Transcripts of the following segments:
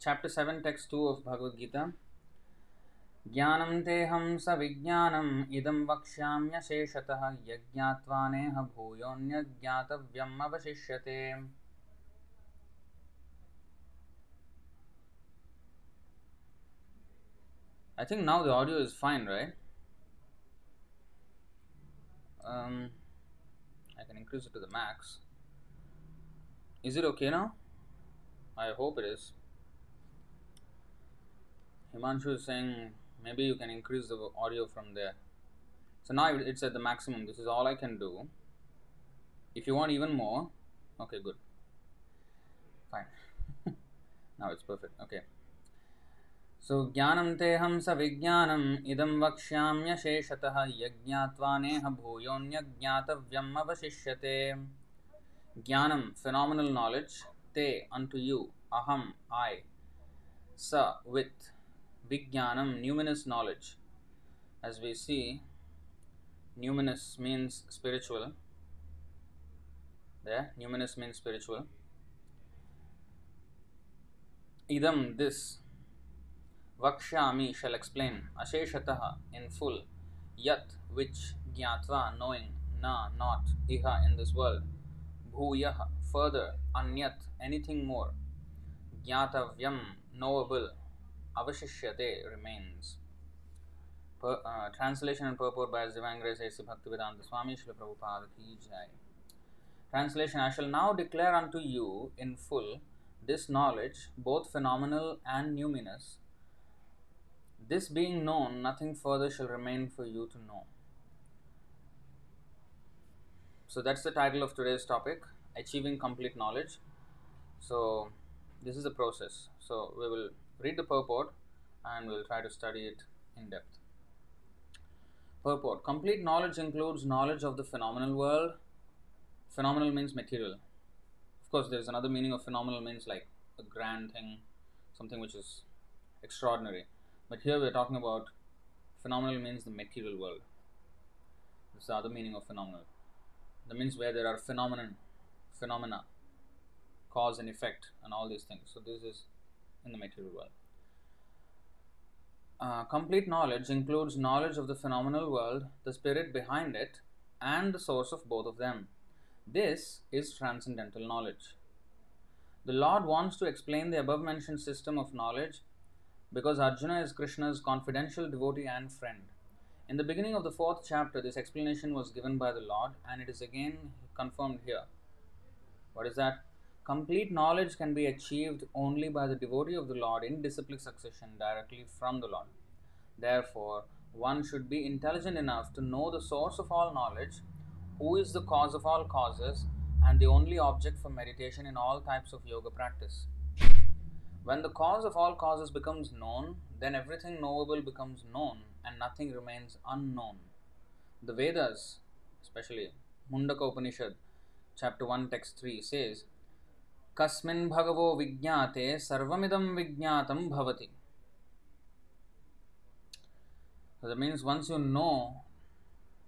chapter 7, text 2 of Bhagavad Gita. ज्ञानं तेऽहं स विज्ञानम् इदं वक्ष्याम्यशेषतः यज्ञात्वानेह भूयोऽन्यज्ञातव्यम् अवशिष्यते I think now the audio is fine, right? Um, I can increase it to the max. Is it okay now? I hope it is. Himanshu is saying maybe you can increase the audio from there. So now it- it's at the maximum. This is all I can do. If you want even more, okay, good. Fine. now it's perfect. Okay. सो ज्ञानं तेऽहं स विज्ञानम् इदं वक्ष्याम्यशेषतः यज्ञात्वानेह भूयोऽन्यज्ञातव्यम् अवशिष्यते ज्ञानं phenomenal knowledge te unto you aham I sa with vijnanam numinous knowledge. As we see numinous means spiritual. There numinous means spiritual. Idam this. Vakshami shall explain. Asheshataha in full. Yat which Gyatva knowing Na not Iha in this world. Bhuyaha further. Anyat anything more. Gyatavyam knowable Avashishyate remains per, uh, Translation and purport by His Divine Bhaktivedanta Swami Srila Prabhupada Ki Jai Translation I shall now declare unto you in full this knowledge, both phenomenal and numinous, this being known, nothing further shall remain for you to know. So that's the title of today's topic Achieving Complete Knowledge. So, this is the process. So, we will read the purport and we'll try to study it in depth. Purport Complete knowledge includes knowledge of the phenomenal world. Phenomenal means material. Of course, there's another meaning of phenomenal means like a grand thing, something which is extraordinary. But here we're talking about phenomenal means the material world. This is the other meaning of phenomenal. That means where there are phenomenon, phenomena, cause and effect, and all these things. So this is in the material world. Uh, complete knowledge includes knowledge of the phenomenal world, the spirit behind it, and the source of both of them. This is transcendental knowledge. The Lord wants to explain the above mentioned system of knowledge because Arjuna is Krishna's confidential devotee and friend. In the beginning of the fourth chapter, this explanation was given by the Lord, and it is again confirmed here. What is that? Complete knowledge can be achieved only by the devotee of the Lord in disciplic succession directly from the Lord. Therefore, one should be intelligent enough to know the source of all knowledge, who is the cause of all causes, and the only object for meditation in all types of yoga practice. When the cause of all causes becomes known, then everything knowable becomes known and nothing remains unknown. The Vedas, especially Mundaka Upanishad, chapter 1, text 3, says, Bhagavo vijnate sarvamidam vijnatam bhavati. So that means once you know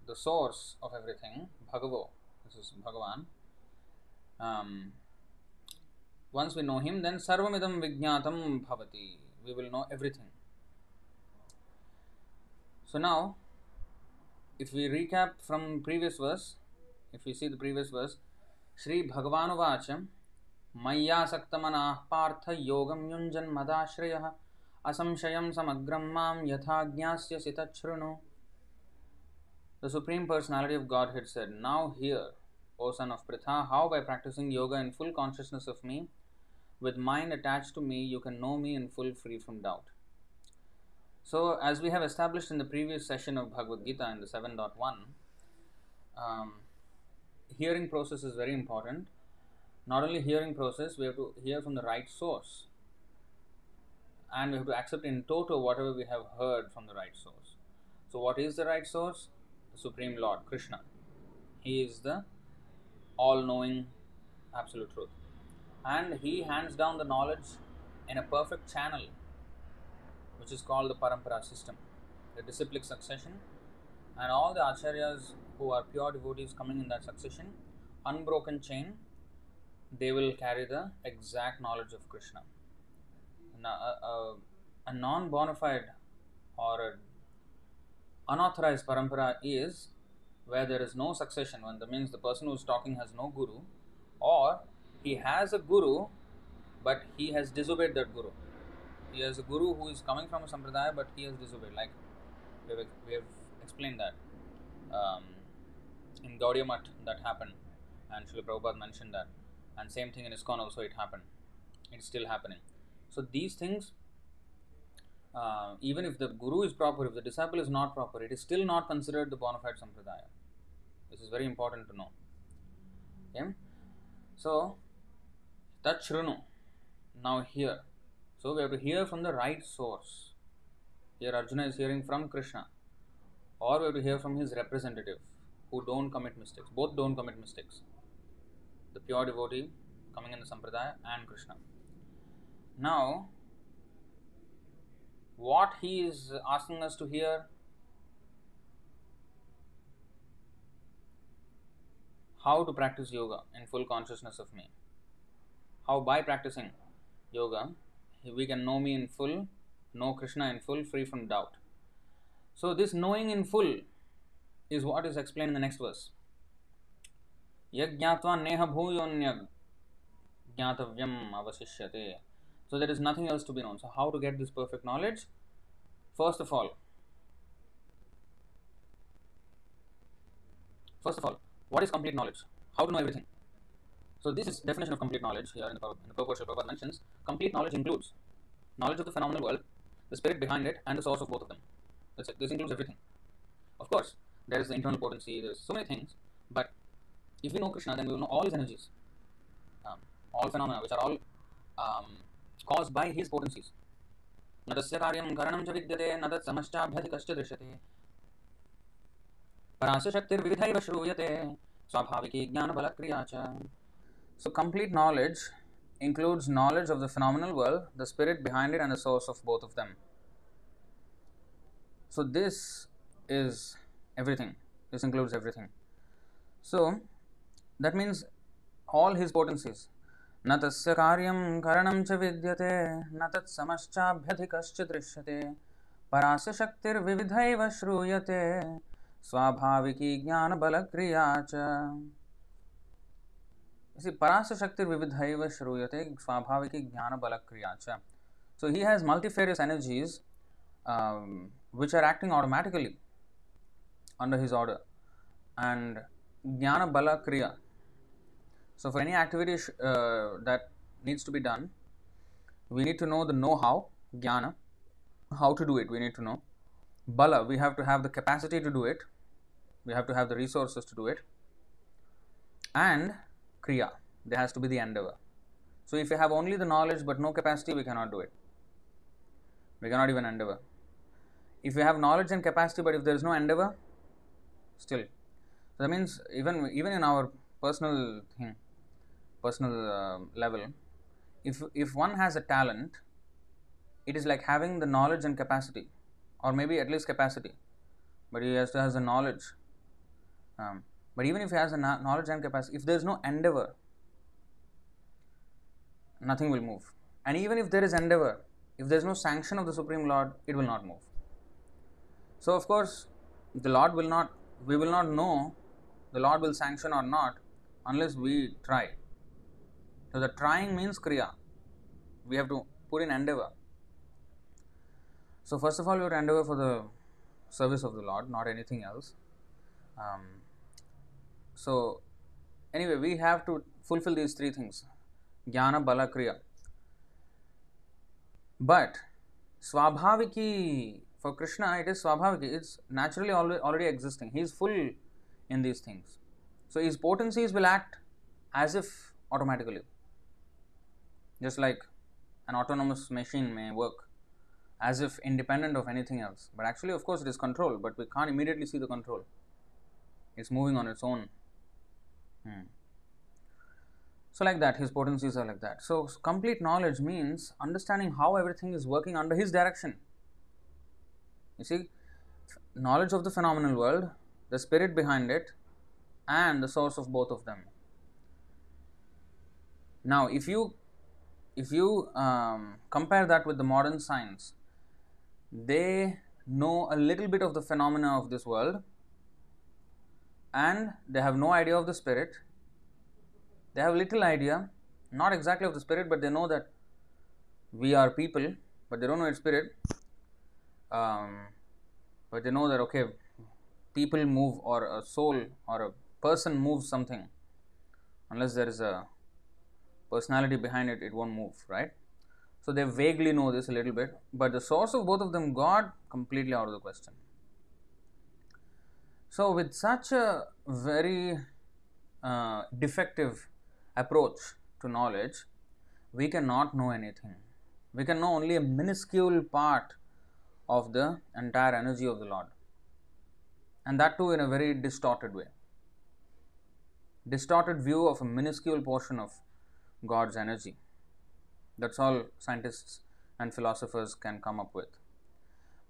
the source of everything, bhagavo, this is Bhagavan, um, once we know him, then sarvamidam vijnatam bhavati. We will know everything. So now, if we recap from previous verse, if we see the previous verse, Sri Bhagavanuvacham मय्यासक्तमनाः Partha योगं युञ्जन्मदाश्रयः असंशयं समग्रं मां यथा ज्ञास्यसि तच्छृणु The Supreme Personality of Godhead said, Now hear, O son of Pritha, how by practicing yoga in full consciousness of me, with mind attached to me, you can know me in full free from doubt. So, as we have established in the previous session of Bhagavad Gita in the 7.1, um, hearing process is very important. Not only hearing process, we have to hear from the right source. And we have to accept in toto whatever we have heard from the right source. So, what is the right source? The Supreme Lord, Krishna. He is the all knowing absolute truth. And He hands down the knowledge in a perfect channel, which is called the Parampara system, the disciplic succession. And all the acharyas who are pure devotees coming in that succession, unbroken chain, they will carry the exact knowledge of Krishna. Now, a, non bona fide or unauthorized parampara is where there is no succession, when that means the person who is talking has no guru, or he has a guru but he has disobeyed that guru. He has a guru who is coming from a sampradaya but he has disobeyed. Like we have, we have explained that um, in Gaudiya Math that happened, and Srila Prabhupada mentioned that, and same thing in ISKCON also it happened. It's still happening. So these things, uh, even if the guru is proper, if the disciple is not proper, it is still not considered the bona fide sampradaya. This is very important to know. Okay? So, tat shrunu. Now here. So we have to hear from the right source. Here Arjuna is hearing from Krishna. Or we have to hear from his representative who don't commit mistakes. Both don't commit mistakes. The pure devotee coming in the Sampradaya and Krishna. Now, what he is asking us to hear how to practice yoga in full consciousness of me. How by practicing yoga we can know me in full, know Krishna in full, free from doubt. So, this knowing in full is what is explained in the next verse. Yajñatva neha bhuyonyag jnatavyam avasishyate. So, there is nothing else to be known. So, how to get this perfect knowledge? First of all, first of all, what is complete knowledge? How to know everything? So this is definition of complete knowledge here in the, in the purport Prabhupada mentions. Complete knowledge includes knowledge of the phenomenal world, the spirit behind it, and the source of both of them. That's it. This includes everything. Of course, there is the internal potency. There's so many things, but if we know Krishna, then we will know all his energies, um, all phenomena which are all um, caused by his potencies. न तस्य कार्यं करणं च विद्यते न तत् समश्चाभ्यधिकश्च दृश्यते परास्य शक्तिर्विविधैव श्रूयते स्वाभाविकी ज्ञानबलक्रिया च So, complete knowledge includes knowledge of the phenomenal world, the spirit behind it, and the source of both of them. So, this is everything. This includes everything. So, that mean all his potencies न तस्य कार्यम करणम च विद्यते न तत्समश्चाभ्यधिकश्चि दृश्यते परास्य शक्तिर श्रूयते स्वाभाविकी ज्ञान बल क्रिया च इसी परास्य शक्तिर श्रूयते स्वाभाविकी ज्ञान बल क्रिया च so he has multifarious energies which are acting automatically under his order and ज्ञान बल क्रिया So for any activity uh, that needs to be done, we need to know the know how, Jnana, how to do it, we need to know. Bala, we have to have the capacity to do it, we have to have the resources to do it. And kriya. There has to be the endeavor. So if you have only the knowledge but no capacity, we cannot do it. We cannot even endeavor. If you have knowledge and capacity, but if there is no endeavor, still. That means even even in our personal thing, personal uh, level, if if one has a talent, it is like having the knowledge and capacity, or maybe at least capacity, but he has to has the knowledge. Um, but even if he has a knowledge and capacity, if there is no endeavor, nothing will move. And even if there is endeavor, if there is no sanction of the Supreme Lord, it will not move. So, of course, the Lord will not, we will not know the Lord will sanction or not unless we try. So, the trying means Kriya. We have to put in endeavor. So, first of all, we to endeavor for the service of the Lord, not anything else. Um, so, anyway, we have to fulfill these three things jnana, bala, kriya. But swabhaviki for Krishna, it is swabhaviki, it's naturally already existing. He is full in these things. So, his potencies will act as if automatically, just like an autonomous machine may work as if independent of anything else. But actually, of course, it is controlled, but we can't immediately see the control. It's moving on its own. Hmm. So, like that, his potencies are like that. So, complete knowledge means understanding how everything is working under his direction. You see, knowledge of the phenomenal world, the spirit behind it, and the source of both of them. Now, if you if you um, compare that with the modern science, they know a little bit of the phenomena of this world and they have no idea of the spirit. They have little idea, not exactly of the spirit, but they know that we are people, but they don't know its spirit. Um, but they know that okay, people move or a soul or a person moves something. Unless there is a personality behind it, it won't move, right? So they vaguely know this a little bit, but the source of both of them, God, completely out of the question. So, with such a very uh, defective approach to knowledge, we cannot know anything. We can know only a minuscule part of the entire energy of the Lord, and that too in a very distorted way. Distorted view of a minuscule portion of God's energy. That's all scientists and philosophers can come up with.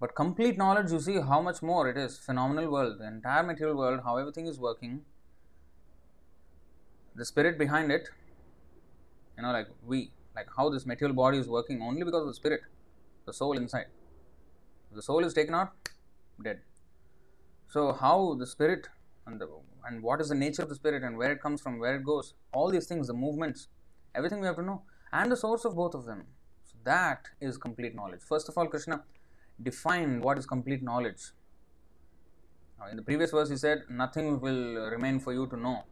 But complete knowledge, you see how much more it is. Phenomenal world, the entire material world, how everything is working, the spirit behind it, you know, like we, like how this material body is working only because of the spirit, the soul inside. the soul is taken out, dead. So, how the spirit and, the, and what is the nature of the spirit and where it comes from, where it goes, all these things, the movements, everything we have to know, and the source of both of them. So, that is complete knowledge. First of all, Krishna defined what is complete knowledge. Now, in the previous verse, he said, Nothing will remain for you to know.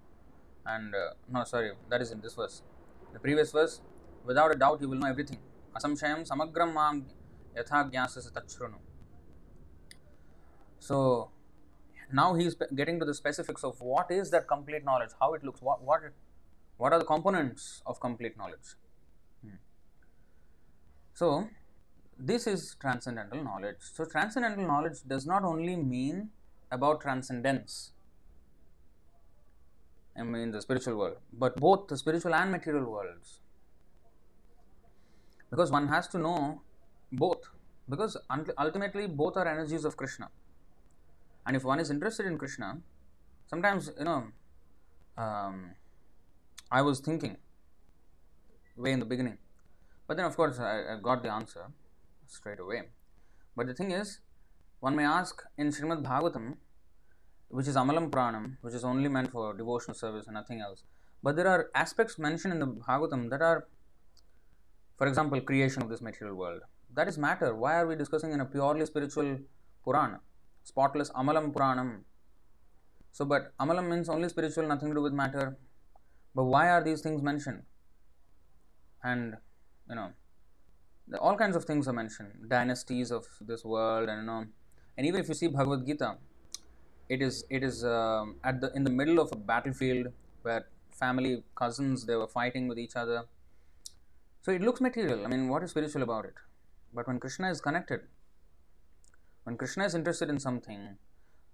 And uh, no, sorry, that is in this verse. The previous verse, without a doubt, you will know everything. Asamshayam samagram mam yatha gyasas tachrunu. So, now he is getting to the specifics of what is that complete knowledge, how it looks, what, what, what are the components of complete knowledge. Hmm. So, this is transcendental knowledge. So, transcendental knowledge does not only mean about transcendence I mean the spiritual world, but both the spiritual and material worlds. Because one has to know both, because ultimately both are energies of Krishna. And if one is interested in Krishna, sometimes, you know, um, I was thinking way in the beginning, but then of course I, I got the answer straight away. But the thing is, one may ask in Srimad Bhagavatam, which is Amalam Puranam, which is only meant for devotional service and nothing else. But there are aspects mentioned in the Bhagavatam that are, for example, creation of this material world. That is matter. Why are we discussing in a purely spiritual Purana? Spotless Amalam Puranam. So, but Amalam means only spiritual, nothing to do with matter. But why are these things mentioned? And, you know, all kinds of things are mentioned. Dynasties of this world and you know. And even if you see bhagavad gita it is it is um, at the in the middle of a battlefield where family cousins they were fighting with each other. So it looks material. I mean what is spiritual about it? But when krishna is connected when krishna is interested in something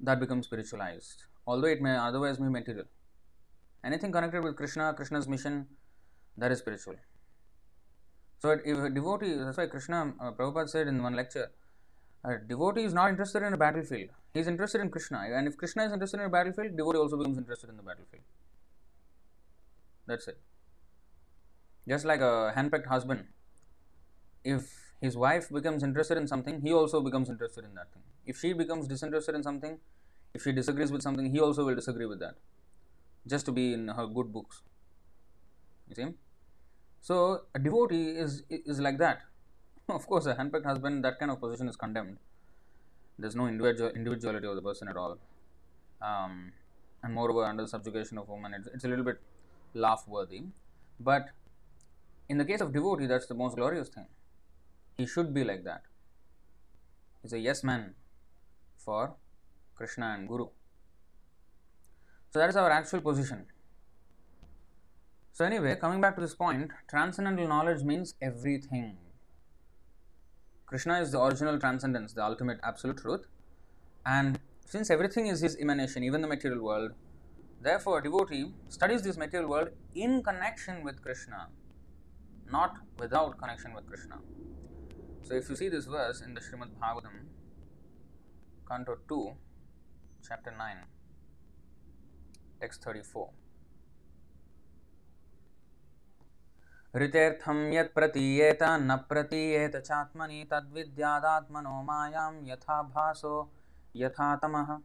that becomes spiritualized. Although it may otherwise be material anything connected with krishna krishna's mission that is spiritual so, if a devotee, that's why Krishna, uh, Prabhupada said in one lecture, a devotee is not interested in a battlefield. He is interested in Krishna. And if Krishna is interested in a battlefield, devotee also becomes interested in the battlefield. That's it. Just like a handpicked husband, if his wife becomes interested in something, he also becomes interested in that thing. If she becomes disinterested in something, if she disagrees with something, he also will disagree with that. Just to be in her good books. You see? So a devotee is is like that. Of course, a handpicked husband, that kind of position is condemned. There's no individual individuality of the person at all, um, and moreover, under the subjugation of woman, it's, it's a little bit laugh worthy. But in the case of devotee, that's the most glorious thing. He should be like that. He's a yes man for Krishna and Guru. So that is our actual position. So, anyway, coming back to this point, transcendental knowledge means everything. Krishna is the original transcendence, the ultimate absolute truth. And since everything is his emanation, even the material world, therefore, a devotee studies this material world in connection with Krishna, not without connection with Krishna. So, if you see this verse in the Srimad Bhagavatam, Canto 2, chapter 9, text 34. ऋतेर्थं यत् प्रतीयेत न प्रतीयेत चात्मनि तद्विद्यादात्मनो मायां यथा भासो यथा तमः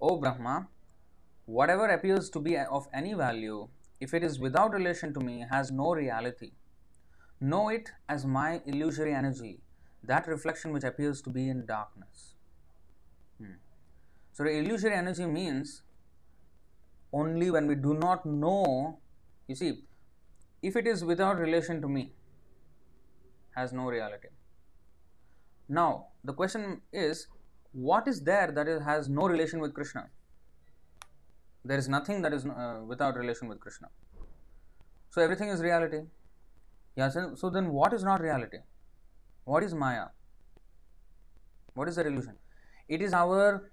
O Brahma, whatever appears to be of any value, if it is without relation to me, has no reality. Know it as my illusory energy, that reflection which appears to be in darkness. Hmm. So, the illusory energy means only when we do not know, you see, if it is without relation to me, has no reality. Now, the question is what is there that is, has no relation with Krishna? There is nothing that is uh, without relation with Krishna. So everything is reality. Yeah, so, so then what is not reality? What is Maya? What is the illusion? It is our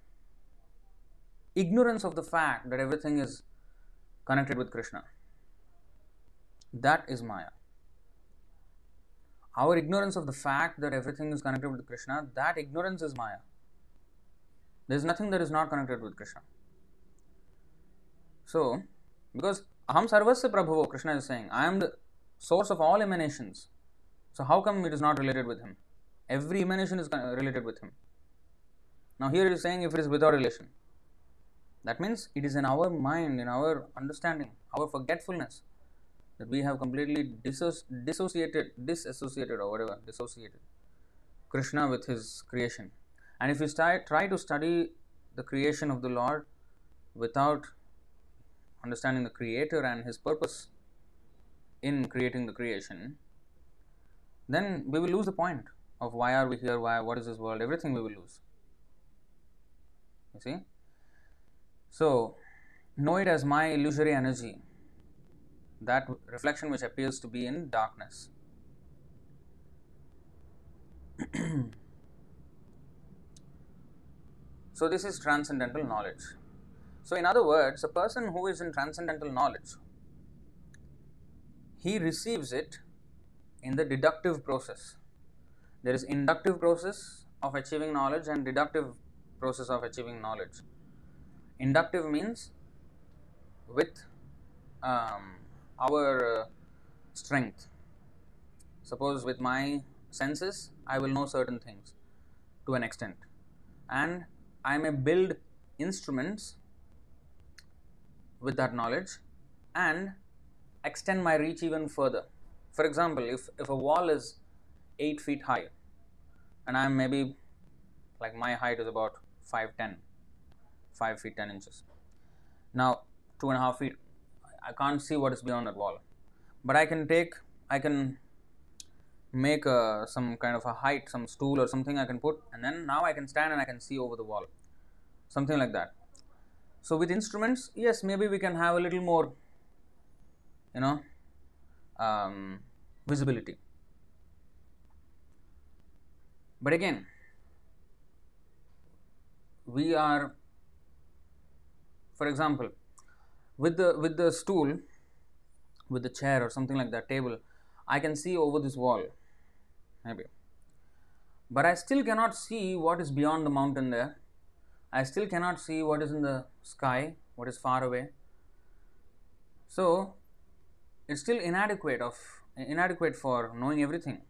ignorance of the fact that everything is connected with Krishna. That is Maya. Our ignorance of the fact that everything is connected with Krishna, that ignorance is Maya. There is nothing that is not connected with Krishna. So, because Aham Sarvasya Prabhavo, Krishna is saying, I am the source of all emanations. So, how come it is not related with Him? Every emanation is related with Him. Now, here it is saying if it is without relation. That means it is in our mind, in our understanding, our forgetfulness that we have completely dissociated, disassociated, or whatever, dissociated Krishna with His creation. And if you start, try to study the creation of the Lord without understanding the Creator and His purpose in creating the creation, then we will lose the point of why are we here, why, what is this world, everything we will lose. You see? So, know it as my illusory energy, that reflection which appears to be in darkness. So, this is transcendental knowledge. So, in other words, a person who is in transcendental knowledge, he receives it in the deductive process. There is inductive process of achieving knowledge and deductive process of achieving knowledge. Inductive means with um, our uh, strength. Suppose with my senses, I will know certain things to an extent, and I may build instruments with that knowledge and extend my reach even further. For example, if, if a wall is 8 feet high and I am maybe like my height is about 5'10, 5 feet 10 inches. Now, two and a half feet, I can't see what is beyond that wall, but I can take, I can make a, some kind of a height, some stool or something I can put, and then now I can stand and I can see over the wall, something like that. So with instruments, yes, maybe we can have a little more, you know, um, visibility. But again, we are, for example, with the with the stool, with the chair or something like that table, I can see over this wall maybe. But I still cannot see what is beyond the mountain there. I still cannot see what is in the sky, what is far away. So it's still inadequate of inadequate for knowing everything.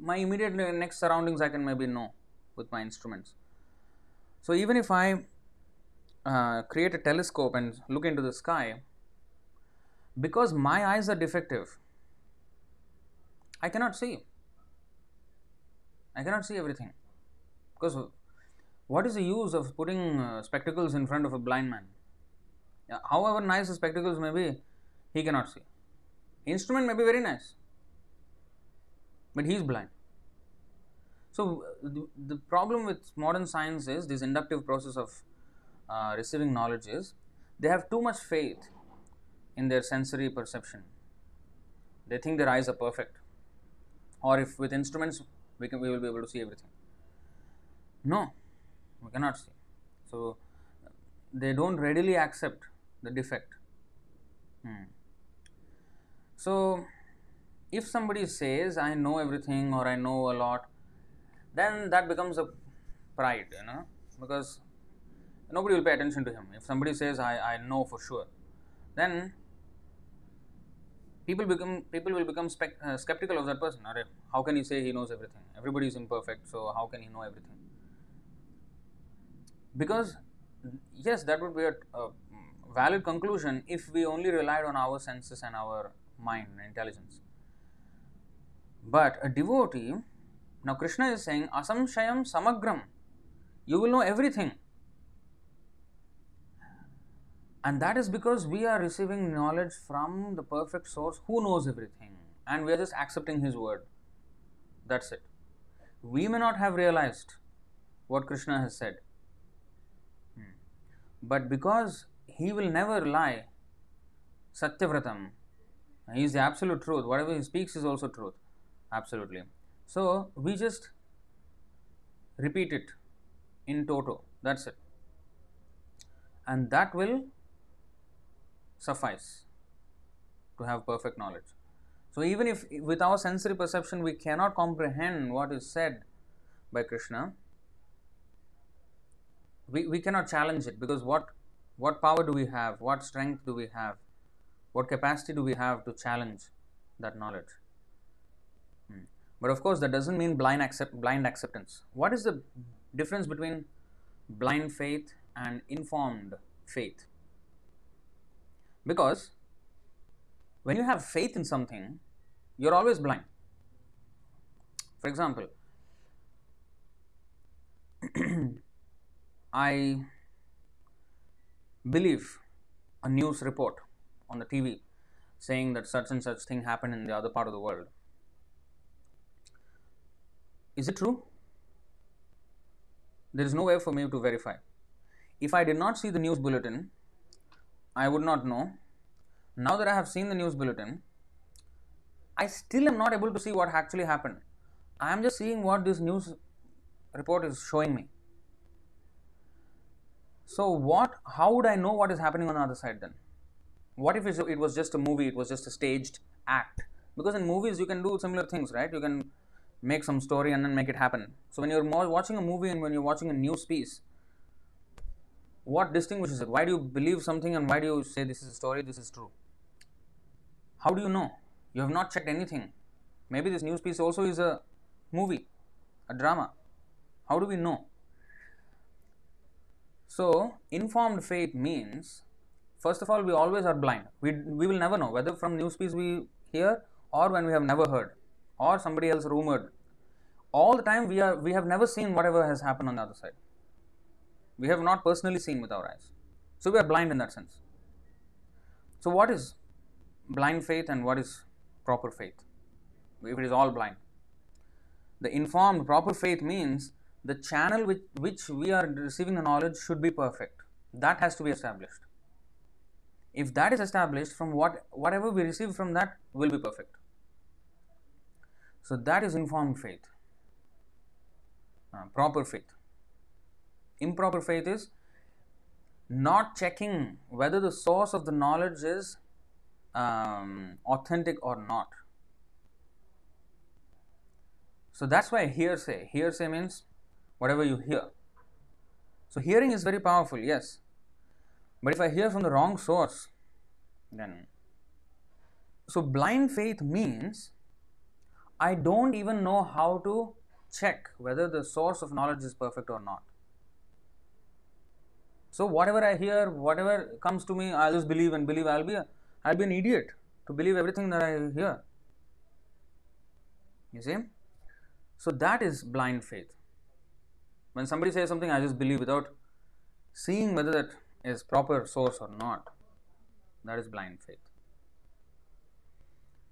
My immediate next surroundings I can maybe know with my instruments. So even if I uh, create a telescope and look into the sky, because my eyes are defective, I cannot see. I cannot see everything. Because what is the use of putting uh, spectacles in front of a blind man? Yeah, however nice the spectacles may be, he cannot see. Instrument may be very nice, but he is blind. So, the, the, problem with modern science is this inductive process of uh, receiving knowledge is they have too much faith in their sensory perception. They think their eyes are perfect. Or if with instruments we can we will be able to see everything no we cannot see so they don't readily accept the defect hmm. so if somebody says i know everything or i know a lot then that becomes a pride you know because nobody will pay attention to him if somebody says i, I know for sure then people become people will become spec, uh, skeptical of that person. Arre, how can he say he knows everything? Everybody is imperfect, so how can he know everything? Because yes, that would be a, a valid conclusion if we only relied on our senses and our mind and intelligence. But a devotee, now Krishna is saying, Asamshayam samagram, you will know everything. And that is because we are receiving knowledge from the perfect source who knows everything. And we are just accepting his word. That's it. We may not have realized what Krishna has said. Hmm. But because he will never lie, Satyavratam, he is the absolute truth. Whatever he speaks is also truth. Absolutely. So we just repeat it in toto. That's it. And that will suffice to have perfect knowledge. So, even if with our sensory perception we cannot comprehend what is said by Krishna, we, we cannot challenge it because what, what power do we have? What strength do we have? What capacity do we have to challenge that knowledge? Hmm. But of course, that doesn't mean blind, accept, blind acceptance. What is the difference between blind faith and informed faith? Because when you have faith in something, you're always blind. For example, I believe a news report on the TV saying that such and such thing happened in the other part of the world. Is it true? There is no way for me to verify. If I did not see the news bulletin, I would not know. Now that I have seen the news bulletin, I still am not able to see what actually happened. I am just seeing what this news report is showing me. So, what? How would I know what is happening on the other side then? What if it was just a movie? It was just a staged act? Because in movies you can do similar things, right? You can make some story and then make it happen. So when you're watching a movie and when you're watching a news piece, what distinguishes it? Why do you believe something and why do you say this is a story, this is true? How do you know? You have not checked anything. Maybe this news piece also is a movie, a drama. How do we know? So, informed faith means, first of all, we always are blind. We, we will never know whether from news piece we hear or when we have never heard or somebody else rumored. All the time we are we have never seen whatever has happened on the other side. We have not personally seen with our eyes. So we are blind in that sense. So, what is blind faith and what is proper faith? If it is all blind. The informed, proper faith means the channel with which we are receiving the knowledge should be perfect. That has to be established. If that is established, from what whatever we receive from that will be perfect. So that is informed faith, uh, proper faith. Improper faith is not checking whether the source of the knowledge is um, authentic or not. So that's why hearsay. Hearsay means whatever you hear. So hearing is very powerful, yes. But if I hear from the wrong source, then. So blind faith means I don't even know how to check whether the source of knowledge is perfect or not. So whatever I hear, whatever comes to me, I'll just believe and believe. I'll be a, I'll be an idiot to believe everything that I hear. You see? So that is blind faith. When somebody says something, I just believe without seeing whether that is proper source or not. That is blind faith.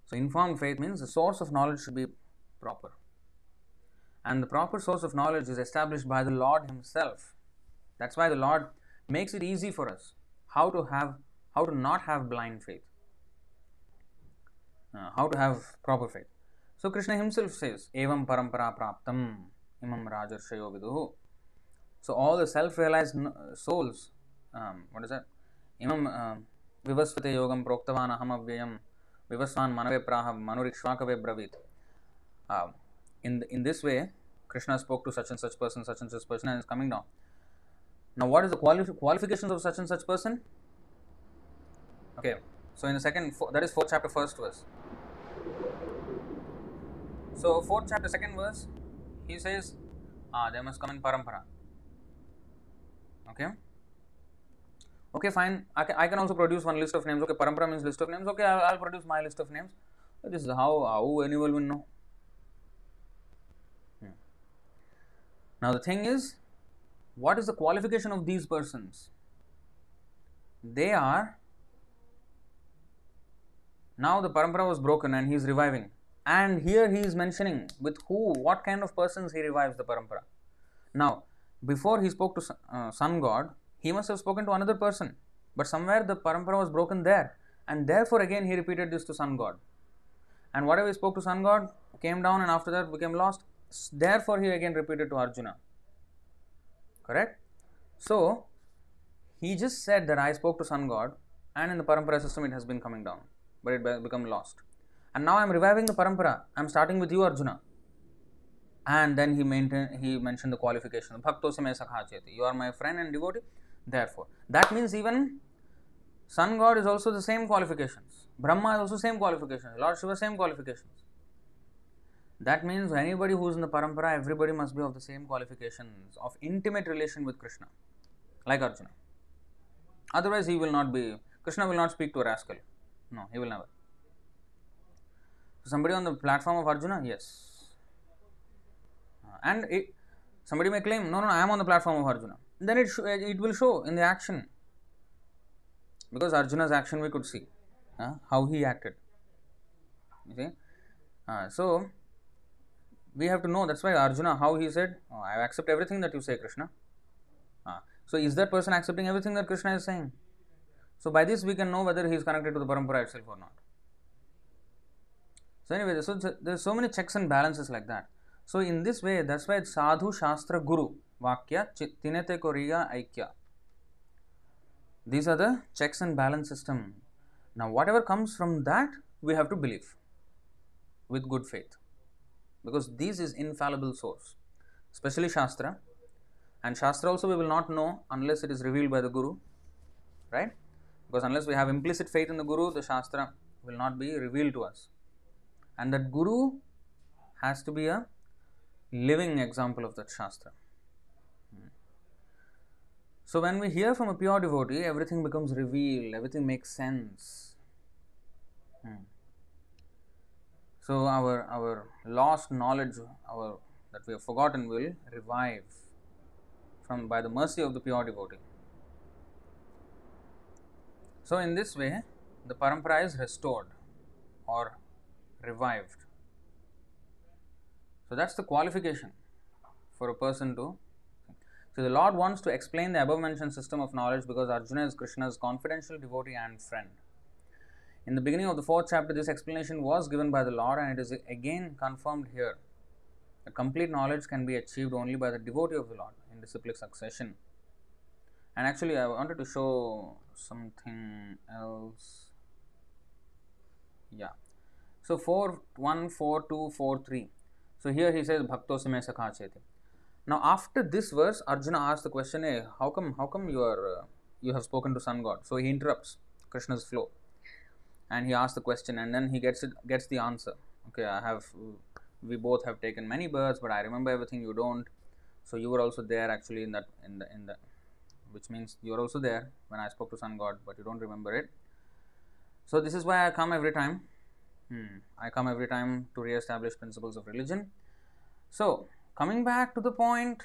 So informed faith means the source of knowledge should be proper. And the proper source of knowledge is established by the Lord Himself. That's why the Lord makes it easy for us how to have how to not have blind faith. Uh, how to have proper faith. So krishna himself says evam parampara praptam imam rajarshayo viduhu. So all the self-realized souls um, what is that? Imam uh, proktavan aham avyayam vivasvan manave praha manurikshvakave bravit. Uh, in, in this way krishna spoke to such and such person such and such person and is coming down now, what is the quali- qualifications of such and such person? Okay, So in the second, four, that is fourth chapter, first verse. So fourth chapter, second verse, he says, ah, they must come in parampara. Okay. Okay, fine. I can, I can also produce one list of names. Okay, parampara means list of names. Okay, I'll, I'll produce my list of names. This is how how anyone will know. Hmm. Now the thing is, what is the qualification of these persons? They are now the parampara was broken and he is reviving. And here he is mentioning with who, what kind of persons he revives the parampara. Now, before he spoke to uh, sun god, he must have spoken to another person. But somewhere the parampara was broken there. And therefore again he repeated this to sun god. And whatever he spoke to sun god came down and after that became lost. Therefore he again repeated to Arjuna. Correct? So, he just said that I spoke to sun god and in the parampara system it has been coming down but it become lost. And now I am reviving the parampara. I am starting with you, Arjuna. And then he maintained, he mentioned the qualification. Bhakto me sakhacheti. You are my friend and devotee. Therefore, that means even Sun God is also the same qualifications. Brahma is also same qualifications. Lord Shiva same qualifications. That means anybody who is in the parampara, everybody must be of the same qualifications of intimate relation with Krishna, like Arjuna. Otherwise, he will not be. Krishna will not speak to a rascal. No, he will never. Somebody on the platform of Arjuna? Yes. Uh, and it, somebody may claim, no, no, I am on the platform of Arjuna. Then it, sh- it will show in the action. Because Arjuna's action we could see uh, how he acted. You see? Uh, so, we have to know that's why Arjuna, how he said, oh, I accept everything that you say, Krishna. Uh, so, is that person accepting everything that Krishna is saying? So by this we can know whether he is connected to the parampara itself or not. So anyway, so there's so many checks and balances like that. So in this way, that's why it's sadhu shastra guru vakya tinete koriya aikya. These are the checks and balance system. Now whatever comes from that, we have to believe with good faith, because this is infallible source, especially shastra. And shastra also we will not know unless it is revealed by the guru, right? Because unless we have implicit faith in the Guru, the Shastra will not be revealed to us. And that Guru has to be a living example of that Shastra. So, when we hear from a pure devotee, everything becomes revealed, everything makes sense. Hmm. So, our, our lost knowledge, our that we have forgotten, will revive from by the mercy of the pure devotee. So, in this way, the parampara is restored or revived. So, that's the qualification for a person to. So, the Lord wants to explain the above mentioned system of knowledge because Arjuna is Krishna's confidential devotee and friend. In the beginning of the fourth chapter, this explanation was given by the Lord and it is again confirmed here. The complete knowledge can be achieved only by the devotee of the Lord in disciplic succession. And actually I wanted to show something else. Yeah. So 4 1 4 2 4 3 so here he says bhakto sime sakhacheti now after this verse arjuna asks the question hey how come how come you are uh, you have spoken to sun god? So he interrupts krishna's flow and he asks the question and then he gets it gets the answer okay i have we both have taken many births but i remember everything you don't so you were also there actually in that in the in the which means you are also there when I spoke to Sun God, but you don't remember it. So, this is why I come every time. Hmm. I come every time to re establish principles of religion. So, coming back to the point,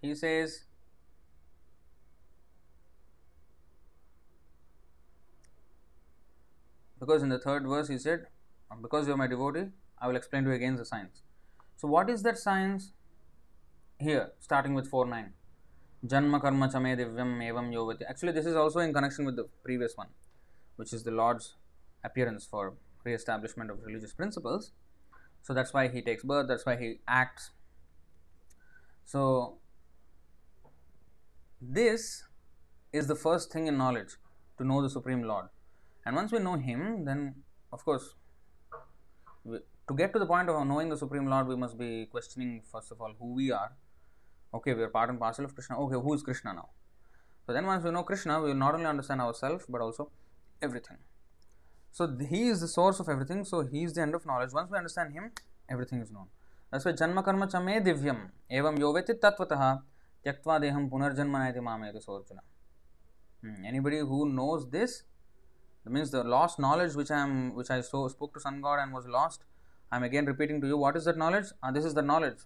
he says, because in the third verse he said, Because you are my devotee, I will explain to you again the science. So, what is that science? Here, starting with 4 9. Janma karma chame divyam evam yovati. Actually, this is also in connection with the previous one, which is the Lord's appearance for re establishment of religious principles. So that's why he takes birth, that's why he acts. So, this is the first thing in knowledge to know the Supreme Lord. And once we know Him, then of course, we, to get to the point of knowing the Supreme Lord, we must be questioning first of all who we are Okay, we are part and parcel of Krishna. Okay, who is Krishna now? So then once we know Krishna, we will not only understand ourselves but also everything. So he is the source of everything, so he is the end of knowledge. Once we understand him, everything is known. That's why Janma Karma Chame Divyam Evam Yoveti Tyaktva Deham Punarjanma Nayati Mameti Sorjuna. Hmm. Anybody who knows this, that means the lost knowledge which I am which I so spoke to Sun God and was lost, I am again repeating to you what is that knowledge? Ah, this is the knowledge.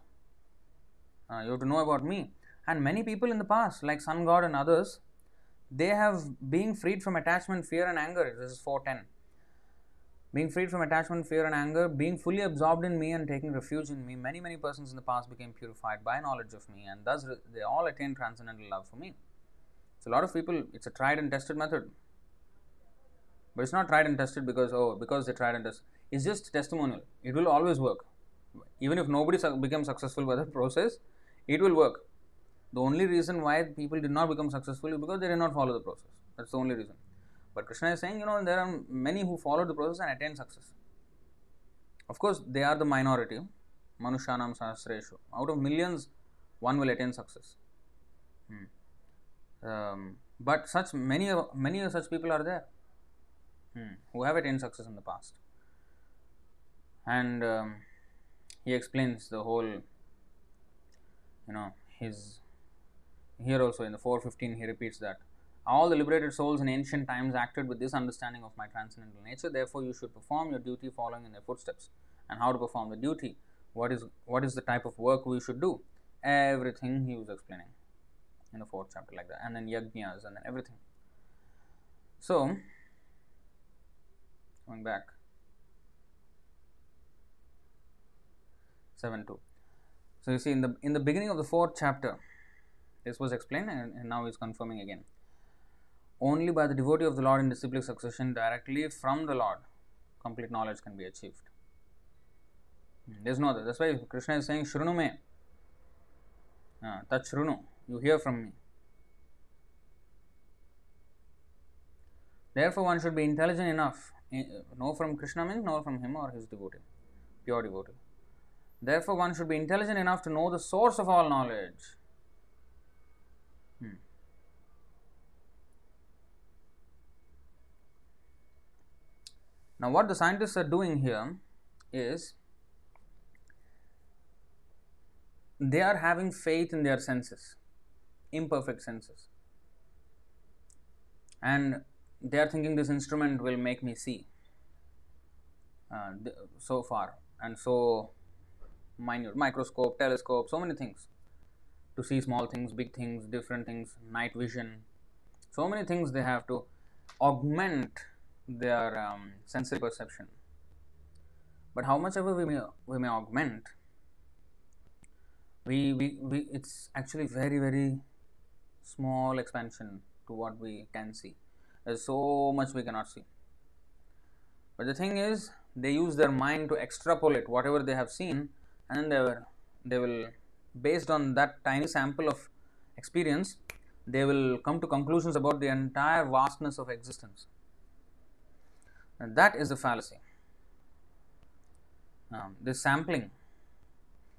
Uh, you have to know about me. And many people in the past, like Sun God and others, they have being freed from attachment, fear, and anger. This is 410. Being freed from attachment, fear, and anger, being fully absorbed in me and taking refuge in me, many, many persons in the past became purified by knowledge of me, and thus they all attained transcendental love for me. So, a lot of people, it's a tried and tested method. But it's not tried and tested because, oh, because they tried and tested. It's just testimonial. It will always work. Even if nobody su- becomes successful by the process, it will work. The only reason why people did not become successful is because they did not follow the process. That's the only reason. But Krishna is saying, you know, there are many who followed the process and attained success. Of course, they are the minority. Manushanam Sahasreshu. Out of millions, one will attain success. Hmm. Um, but such many many such people are there hmm, who have attained success in the past. And um, he explains the whole, you know, his here also in the 415 he repeats that. All the liberated souls in ancient times acted with this understanding of my transcendental nature therefore you should perform your duty following in their footsteps. And how to perform the duty? What is what is the type of work we should do? Everything he was explaining in the fourth chapter like that. And then yajnas and then everything. So going back. 7 2 so you see in the in the beginning of the fourth chapter this was explained and, and now is confirming again. Only by the devotee of the lord in disciplic succession directly from the lord complete knowledge can be achieved. There's no other. That's why krishna is saying shrunu me. Uh, tat shrunu. You hear from me. Therefore one should be intelligent enough know from krishna means know from him or his devotee pure devotee Therefore, one should be intelligent enough to know the source of all knowledge. Hmm. Now, what the scientists are doing here is they are having faith in their senses, imperfect senses. And they are thinking this instrument will make me see uh, so far. And so minute microscope telescope so many things to see small things big things different things night vision. So many things they have to augment their um, sensory perception. But how much ever we may we may augment we, we, we it's actually very very small expansion to what we can see there's so much we cannot see. But the thing is they use their mind to extrapolate whatever they have seen and then they will, they will based on that tiny sample of experience they will come to conclusions about the entire vastness of existence. And that is a fallacy. Um, this sampling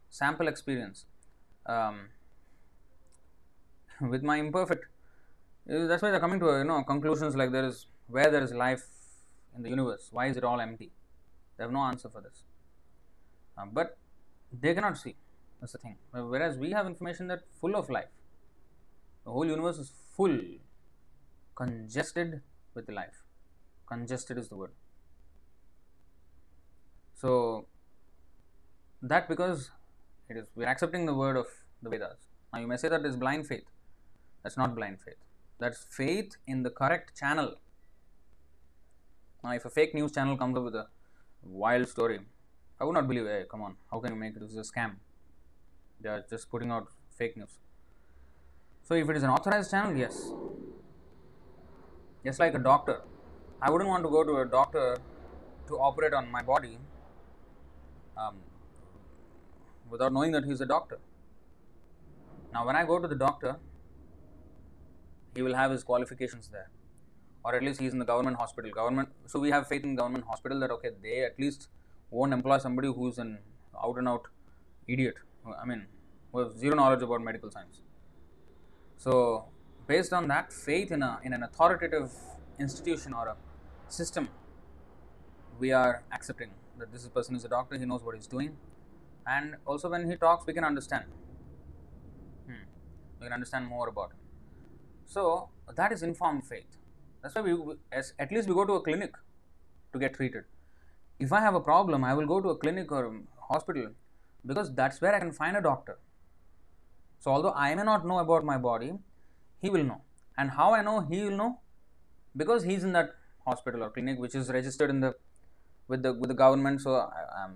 sample experience um, with my imperfect Uh, that's why they're coming to uh, you know conclusions like there is where there is life in the universe why is it all empty they have no answer for this uh, but they cannot see. That's the thing. Uh, whereas we have information that full of life. The whole universe is full, congested with life. Congested is the word. So that because it is we're accepting the word of the Vedas. Now you may say that is blind faith. That's not blind faith. That's faith in the correct channel. Now if a fake news channel comes up with a wild story, I would not believe, hey, come on, how can you make it? This is a scam. They are just putting out fake news. So, if it is an authorized channel, yes. Just like a doctor. I wouldn't want to go to a doctor to operate on my body um, without knowing that he's a doctor. Now, when I go to the doctor, he will have his qualifications there, or at least he's in the government hospital. Government, so we have faith in government hospital that okay, they at least won't employ somebody who's an out and out idiot. I mean, who has zero knowledge about medical science. So, based on that faith in a in an authoritative institution or a system we are accepting that this person is a doctor, he knows what he's doing, and also when he talks, we can understand. Hmm. We can understand more about him. So that is informed faith. That's why we, as, at least we go to a clinic to get treated. If I have a problem, I will go to a clinic or hospital because that's where I can find a doctor. So although I may not know about my body, he will know. And how I know he will know? Because he's in that hospital or clinic which is registered in the with the with the government. So I, I'm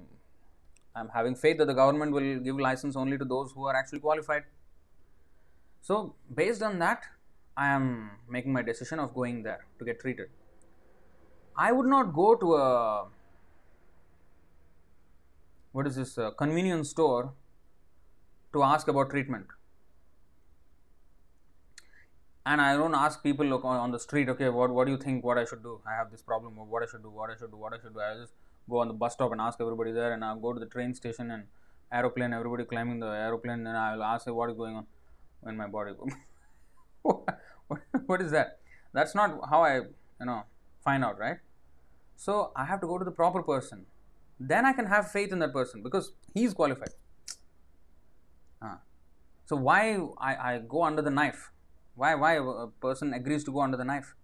I'm having faith that the government will give license only to those who are actually qualified. So based on that, I am making my decision of going there to get treated. I would not go to a what is this convenience store to ask about treatment and I don't ask people on the street, okay, what, what do you think, what I should do? I have this problem, of what I should do, what I should do, what I should do. I just go on the bus stop and ask everybody there, and I'll go to the train station and aeroplane, everybody climbing the aeroplane, and I'll ask what is going on in my body. what, is that? That's not how I, you know, find out, right? So I have to go to the proper person. Then I can have faith in that person because he is qualified. Uh, so why I, I go under the knife? Why, why a person agrees to go under the knife?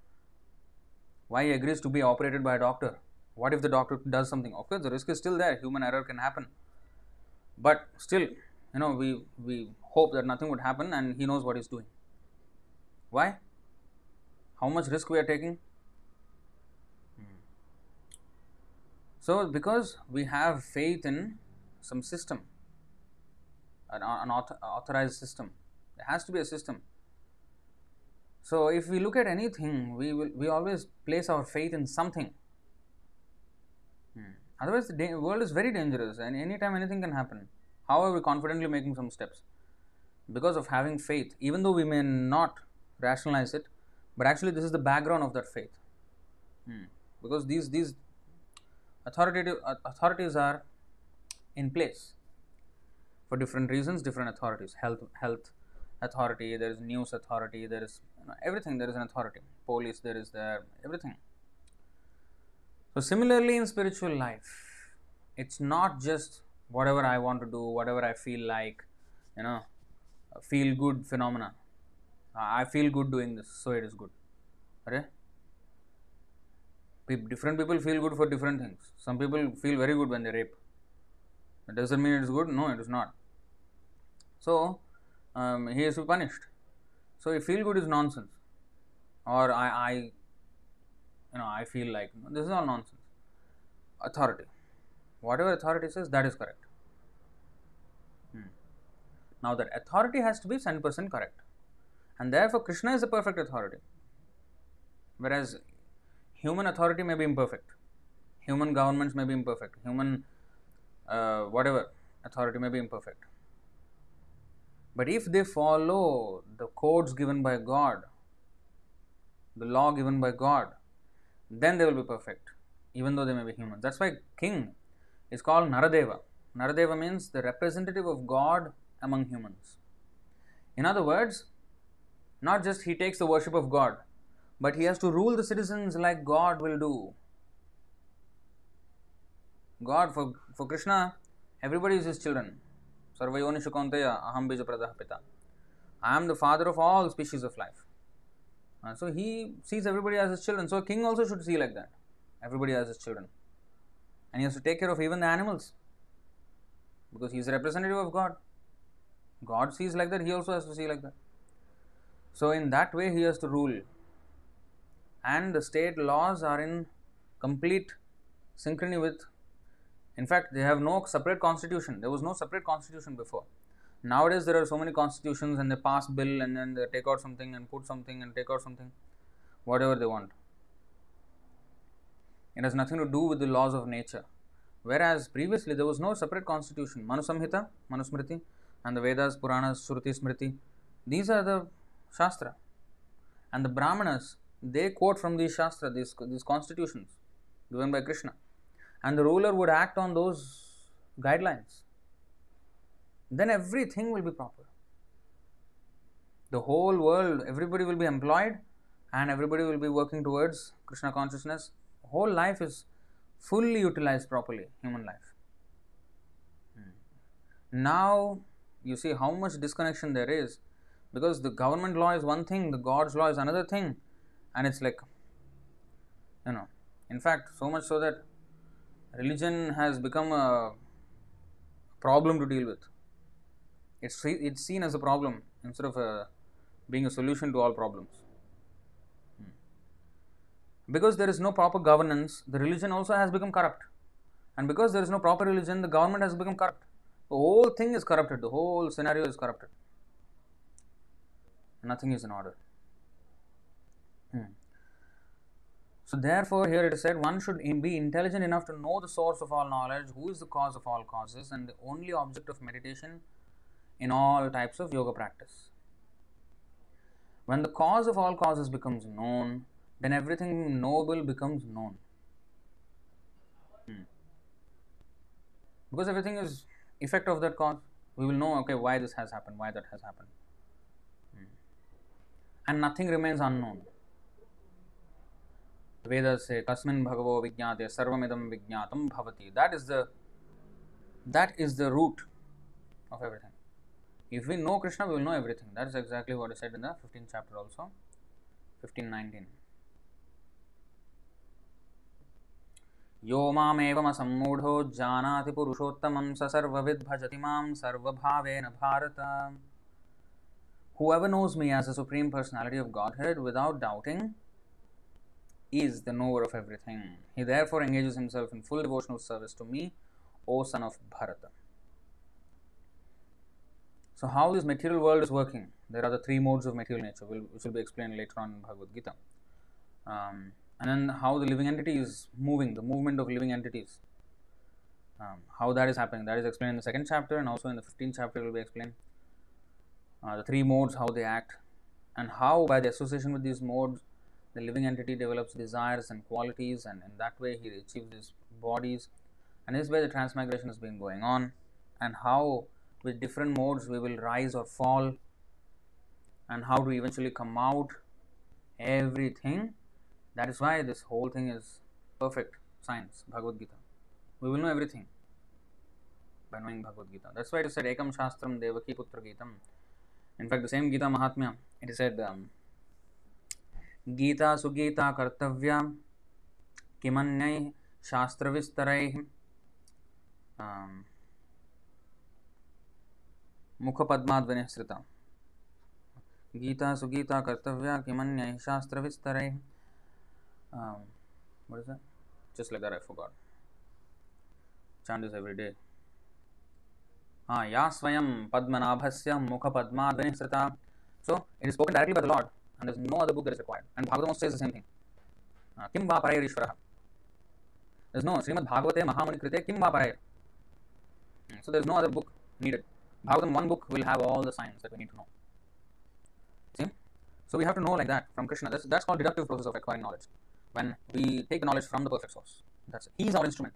Why he agrees to be operated by a doctor? What if the doctor does something? Of course, the risk is still there. Human error can happen. But still, you know, we, we hope that nothing would happen and he knows what he's doing. Why? How much risk we are taking? So, because we have faith in some system, an, an author, authorized system, there has to be a system so if we look at anything, we will we always place our faith in something. Hmm. Otherwise, the world is very dangerous, and anytime anything can happen. How are we confidently making some steps? Because of having faith, even though we may not rationalize it, but actually this is the background of that faith. Hmm. Because these these authoritative uh, authorities are in place for different reasons. Different authorities, health health authority, there is news authority, there is you know, everything, there is an authority. Police, there is there, everything. So, similarly, in spiritual life, it's not just whatever I want to do, whatever I feel like, you know, feel good phenomena. I feel good doing this, so it is good. Okay? Different people feel good for different things. Some people feel very good when they rape. It doesn't mean it is good. No, it is not. So, um, he is to be punished. So, if feel good is nonsense, or I, I, you know, I feel like this is all nonsense. Authority, whatever authority says, that is correct. Hmm. Now, that authority has to be 100% correct, and therefore Krishna is the perfect authority, whereas human authority may be imperfect, human governments may be imperfect, human uh, whatever authority may be imperfect. But if they follow the codes given by God, the law given by God, then they will be perfect, even though they may be humans. That's why king is called Naradeva. Naradeva means the representative of God among humans. In other words, not just he takes the worship of God, but he has to rule the citizens like God will do. God, for, for Krishna, everybody is his children. Sarvayonishu Kaunteya Aham Pita. I am the father of all species of life. Uh, so he sees everybody as his children. So a king also should see like that. Everybody as his children. And he has to take care of even the animals. Because he is a representative of God. God sees like that, he also has to see like that. So in that way he has to rule. And the state laws are in complete synchrony with in fact, they have no separate constitution. There was no separate constitution before. Nowadays, there are so many constitutions, and they pass bill, and then they take out something and put something and take out something, whatever they want. It has nothing to do with the laws of nature. Whereas previously there was no separate constitution. Manu Samhita, Manusmriti, and the Vedas, Puranas, Shruti, Smriti. These are the Shastra. And the Brahmanas, they quote from these Shastra, these, these constitutions given by Krishna and the ruler would act on those guidelines, then everything will be proper. The whole world, everybody will be employed and everybody will be working towards Krishna consciousness whole life is fully utilized properly, human life. Hmm. Now you see how much disconnection there is because the government law is one thing, the God's law is another thing, and it's like, you know, in fact, so much so that religion has become a problem to deal with. It's, it's seen as a problem instead of a, being a solution to all problems. Hmm. Because there is no proper governance, the religion also has become corrupt. And because there is no proper religion, the government has become corrupt. The whole thing is corrupted, the whole scenario is corrupted. Nothing is in order. Hmm. So, therefore, here it is said one should be intelligent enough to know the source of all knowledge, who is the cause of all causes, and the only object of meditation in all types of yoga practice. When the cause of all causes becomes known, then everything noble becomes known. Hmm. Because everything is effect of that cause, we will know okay why this has happened, why that has happened. And nothing remains unknown वेद से कस्मिन भगवो विज्ञाते सर्वमिदम विज्ञात भवती that is the that is the root of everything if we know Krishna we will know everything that is exactly what said in the fifteen chapter also fifteen nineteen यो मामेवम असम्मूढो जानाति स सर्वविद् भजति माँ सर्वभावेन भारतम् Whoever knows me as the Supreme Personality of Godhead without doubting is the knower of everything. He therefore engages himself in full devotional service to me, O son of Bharata. So, how this material world is working? There are the three modes of material nature, which will be explained later on in Bhagavad Gita. Um, and then how the living entity is moving, the movement of living entities. Um, how that is happening, that is explained in the second chapter, and also in the 15th chapter will be explained. Uh, the three modes, how they act, and how by the association with these modes, the living entity develops desires and qualities, and in that way he achieves his bodies. And this way the transmigration has been going on, and how with different modes we will rise or fall, and how to eventually come out, everything. That is why this whole thing is perfect science, Bhagavad Gita. We will know everything by knowing Bhagavad Gita. That's why it is said Ekam Shastram Devaki Putra Gitam. In fact, the same Gita Mahatmya, it is said, um, Gita Sugita Kartavya Kimanyai Shastravistarai um, मुखपद्माध्वनिसृता गीता सुगीता कर्तव्या किमन्य शास्त्र विस्तर just like that I forgot chant this every day Uh, ya Swayam Padmanabhasya Mukha Padma So it is spoken directly by the Lord and there is no other book that is required. And Bhagavatam says the same thing. Uh, Kim Va There is no Srimad Bhagavate Mahamuni Krite Kim hmm, So there is no other book needed. Bhagavatam, one book will have all the science that we need to know. See? So we have to know like that from Krishna. That's, that's called deductive process of acquiring knowledge. When we take the knowledge from the perfect source. That's it. He is our instrument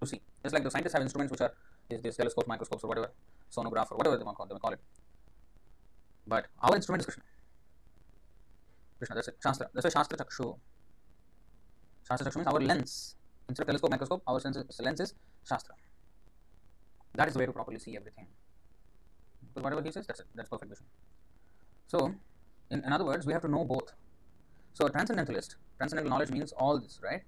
to see. Just like the scientists have instruments which are these, these telescopes, microscopes, or whatever, sonograph, or whatever they they may call it. But our instrument is Krishna. Krishna. That's it. Shastra. That's why Shastra Chakshu. Shastra Chakshu means our lens. Instead of telescope, microscope, our lens is Shastra. That is the way to properly see everything. Because whatever he says, that's it. That's perfect vision. So, in, in other words, we have to know both. So, transcendentalist, transcendental knowledge means all this, right?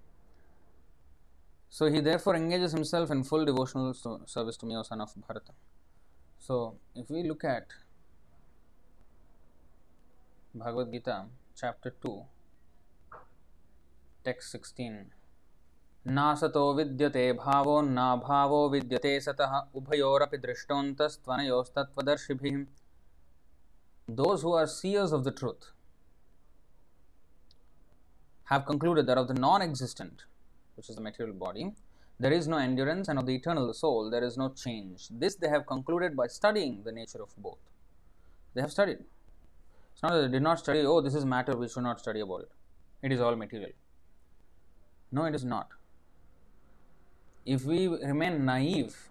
So, he therefore engages himself in full devotional service to me, O son of Bharata. So, if we look at Bhagavad Gita, chapter 2, text 16. नासतो विद्यते भावो नाभावो विद्यते सतः उभयोरपि दृष्टोऽन्तस्त्वनयोस्तत्त्वदर्शिभिः Those who are seers of the truth have concluded that of the non-existent, which is the material body, there is no endurance, and of the eternal soul there is no change. This they have concluded by studying the nature of both. They have studied. It's not that they did not study, oh, this is matter, we should not study about it. It is all material. No, it is not. If we remain naive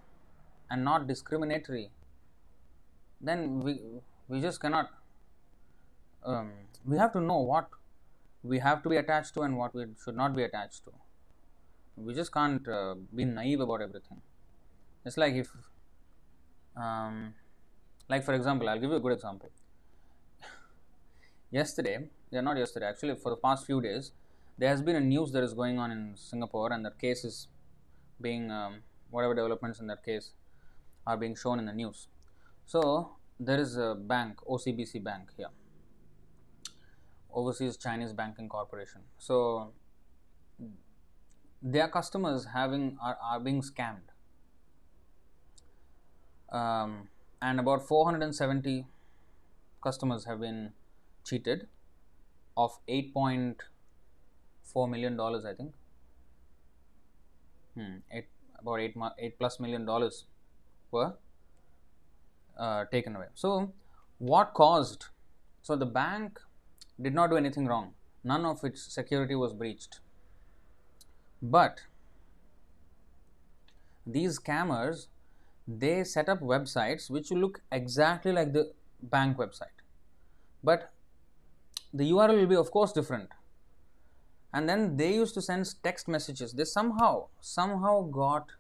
and not discriminatory, then we, we just cannot. Um, we have to know what we have to be attached to and what we should not be attached to. We just can't uh, be naive about everything. It's like if, um, like for example, I'll give you a good example. yesterday, yeah, not yesterday, actually, for the past few days, there has been a news that is going on in Singapore, and that case is being um, whatever developments in that case are being shown in the news. So there is a bank, OCBC Bank here, Overseas Chinese Banking Corporation. So their customers having are, are being scammed, um, and about 470 customers have been cheated of 8.4 million dollars, I think. Hmm, eight, about eight, eight plus million dollars were uh, taken away. So, what caused? So, the bank did not do anything wrong, none of its security was breached. But these scammers they set up websites which look exactly like the bank website, but the URL will be, of course, different. And then they used to send text messages. They somehow, somehow got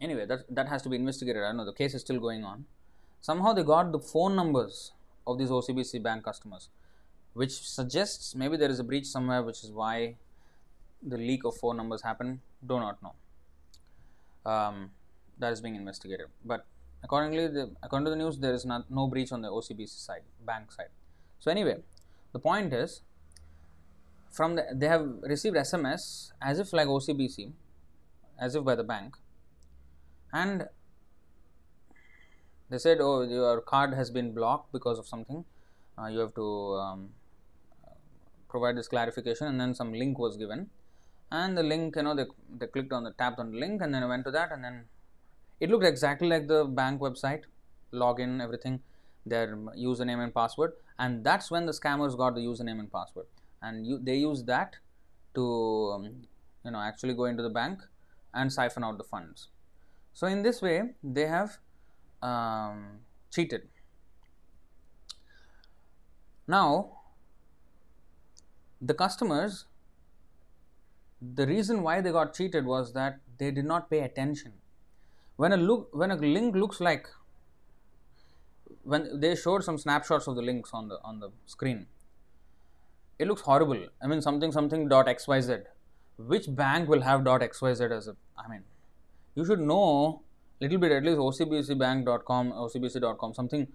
anyway that that has to be investigated i don't know the case is still going on somehow they got the phone numbers of these ocbc bank customers which suggests maybe there is a breach somewhere which is why the leak of phone numbers happened do not know. Um, that is being investigated. But accordingly the, according to the news there is not no breach on the ocbc side bank side. So anyway the point is from the, they have received sms as if like ocbc as if by the bank and they said oh your card has been blocked because of something. Uh, you have to um, provide this clarification and then some link was given and the link you know they, they clicked on the tapped on the link and then I went to that and then it looked exactly like the bank website login everything their username and password. And that's when the scammers got the username and password. And you, they use that to um, you know actually go into the bank and siphon out the funds. So, in this way they have um, cheated. Now, the customers, the reason why they got cheated was that they did not pay attention. When a look, when a link looks like, when they showed some snapshots of the links on the on the screen, it looks horrible. I mean, something something dot xyz. Which bank will have dot xyz as a? I mean, you should know little bit at least ocbcbank.com ocbc.com something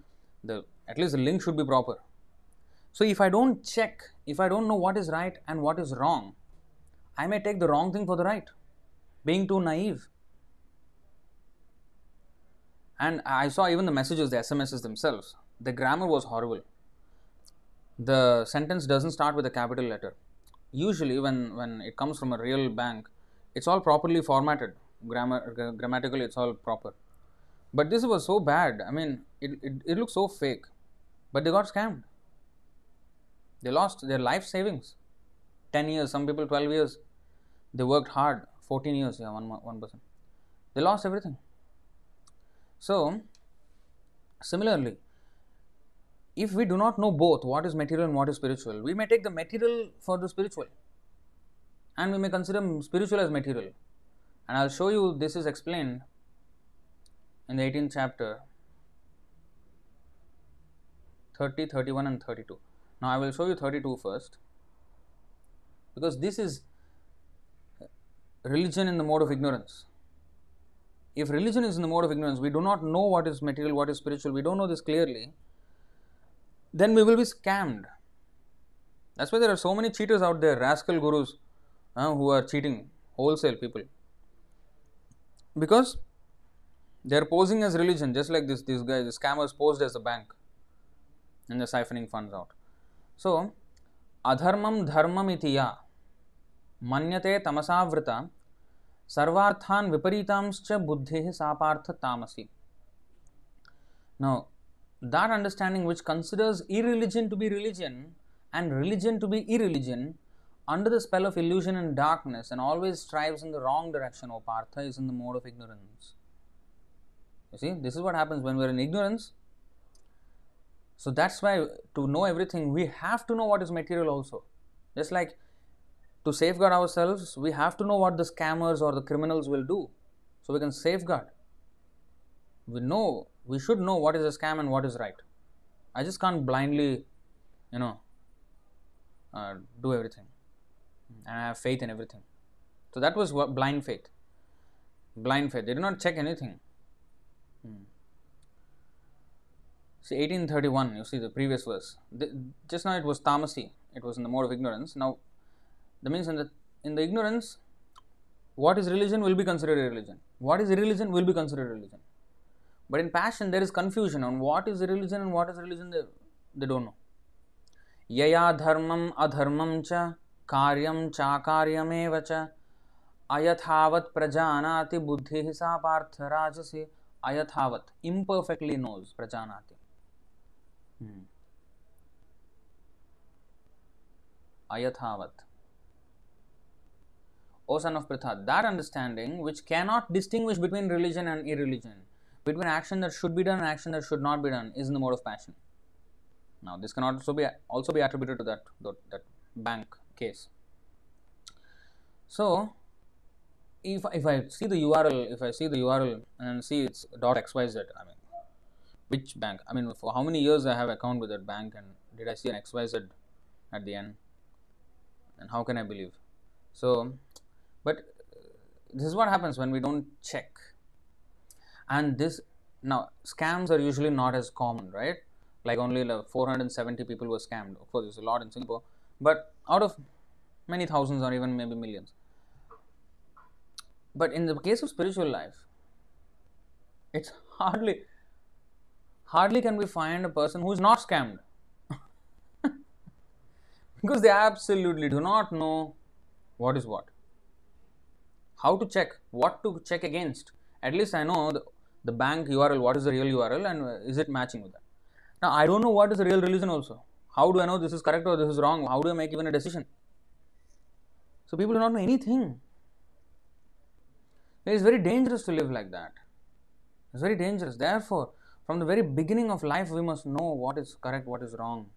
the at least the link should be proper so if i don't check if i don't know what is right and what is wrong i may take the wrong thing for the right. Being too naive. And i saw even the messages the smss themselves. The grammar was horrible. The sentence doesn't start with a capital letter. Usually when when it comes from a real bank it's all properly formatted. Grammar grammatically it's all proper. But this was so bad. I mean it, it, it looks so fake. But they got scammed. They lost their life savings 10 years some people 12 years they worked hard 14 years yeah one one person. They lost everything. So similarly if we do not know both what is material and what is spiritual we may take the material for the spiritual and we may consider spiritual as material. And I'll show you this is explained in the 18th chapter 30, 31 and 32. Now I will show you 32 first because this is religion in the mode of ignorance. If religion is in the mode of ignorance, we do not know what is material, what is spiritual, we don't know this clearly, then we will be scammed. That's why there are so many cheaters out there, rascal gurus uh, who are cheating wholesale people because they are posing as religion just like this these guys the scammers posed as a bank and they're siphoning funds out so adharmam dharmam itiya manyate tamasavrita sarvarthan viparitamscha buddhi sapartha tamasi now that understanding which considers irreligion to be religion and religion to be irreligion under the spell of illusion and darkness and always strives in the wrong direction, O Partha, is in the mode of ignorance. You see, this is what happens when we are in ignorance. So that's why to know everything, we have to know what is material also. Just like to safeguard ourselves, we have to know what the scammers or the criminals will do so we can safeguard. We know, we should know what is a scam and what is right. I just can't blindly, you know, uh, do everything and I have faith in everything. So that was blind faith. Blind faith. They did not check anything. Hmm. See, 1831, you see the previous verse. The, just now it was tamasi, it was in the mode of ignorance. Now, that means in the in the ignorance, what is religion will be considered religion. What is religion will be considered religion. But in passion, there is confusion on what is religion and what is religion, they, they don't know. Yaya dharmam adharmam cha karyam cha chakaryameva cha ayathavat prajanati buddhi sa partha rajasi ayathavat imperfectly knows prajanati hmm. ayathavat. O son of pritha that understanding which cannot distinguish between religion and irreligion between action that should be done and action that should not be done is in the mode of passion. Now this can also be also be attributed to that that, that bank case. So if, if I see the URL, if I see the URL and see it's dot xyz, I mean, which bank? I mean, for how many years I have account with that bank, and did I see an xyz at the end? And how can I believe? So, but uh, this is what happens when we don't check. And this now scams are usually not as common, right? Like only like 470 people were scammed. Of course, there's a lot in Singapore, but out of many thousands or even maybe millions but in the case of spiritual life, it's hardly hardly can we find a person who is not scammed. because they absolutely do not know what is what. How to check, what to check against. At least I know the, the bank URL, what is the real URL and uh, is it matching with that. Now I don't know what is the real religion also. How do I know this is correct or this is wrong? How do I make even a decision? So people do not know anything. It is very dangerous to live like that. It's very dangerous. Therefore, from the very beginning of life, we must know what is correct, what is wrong.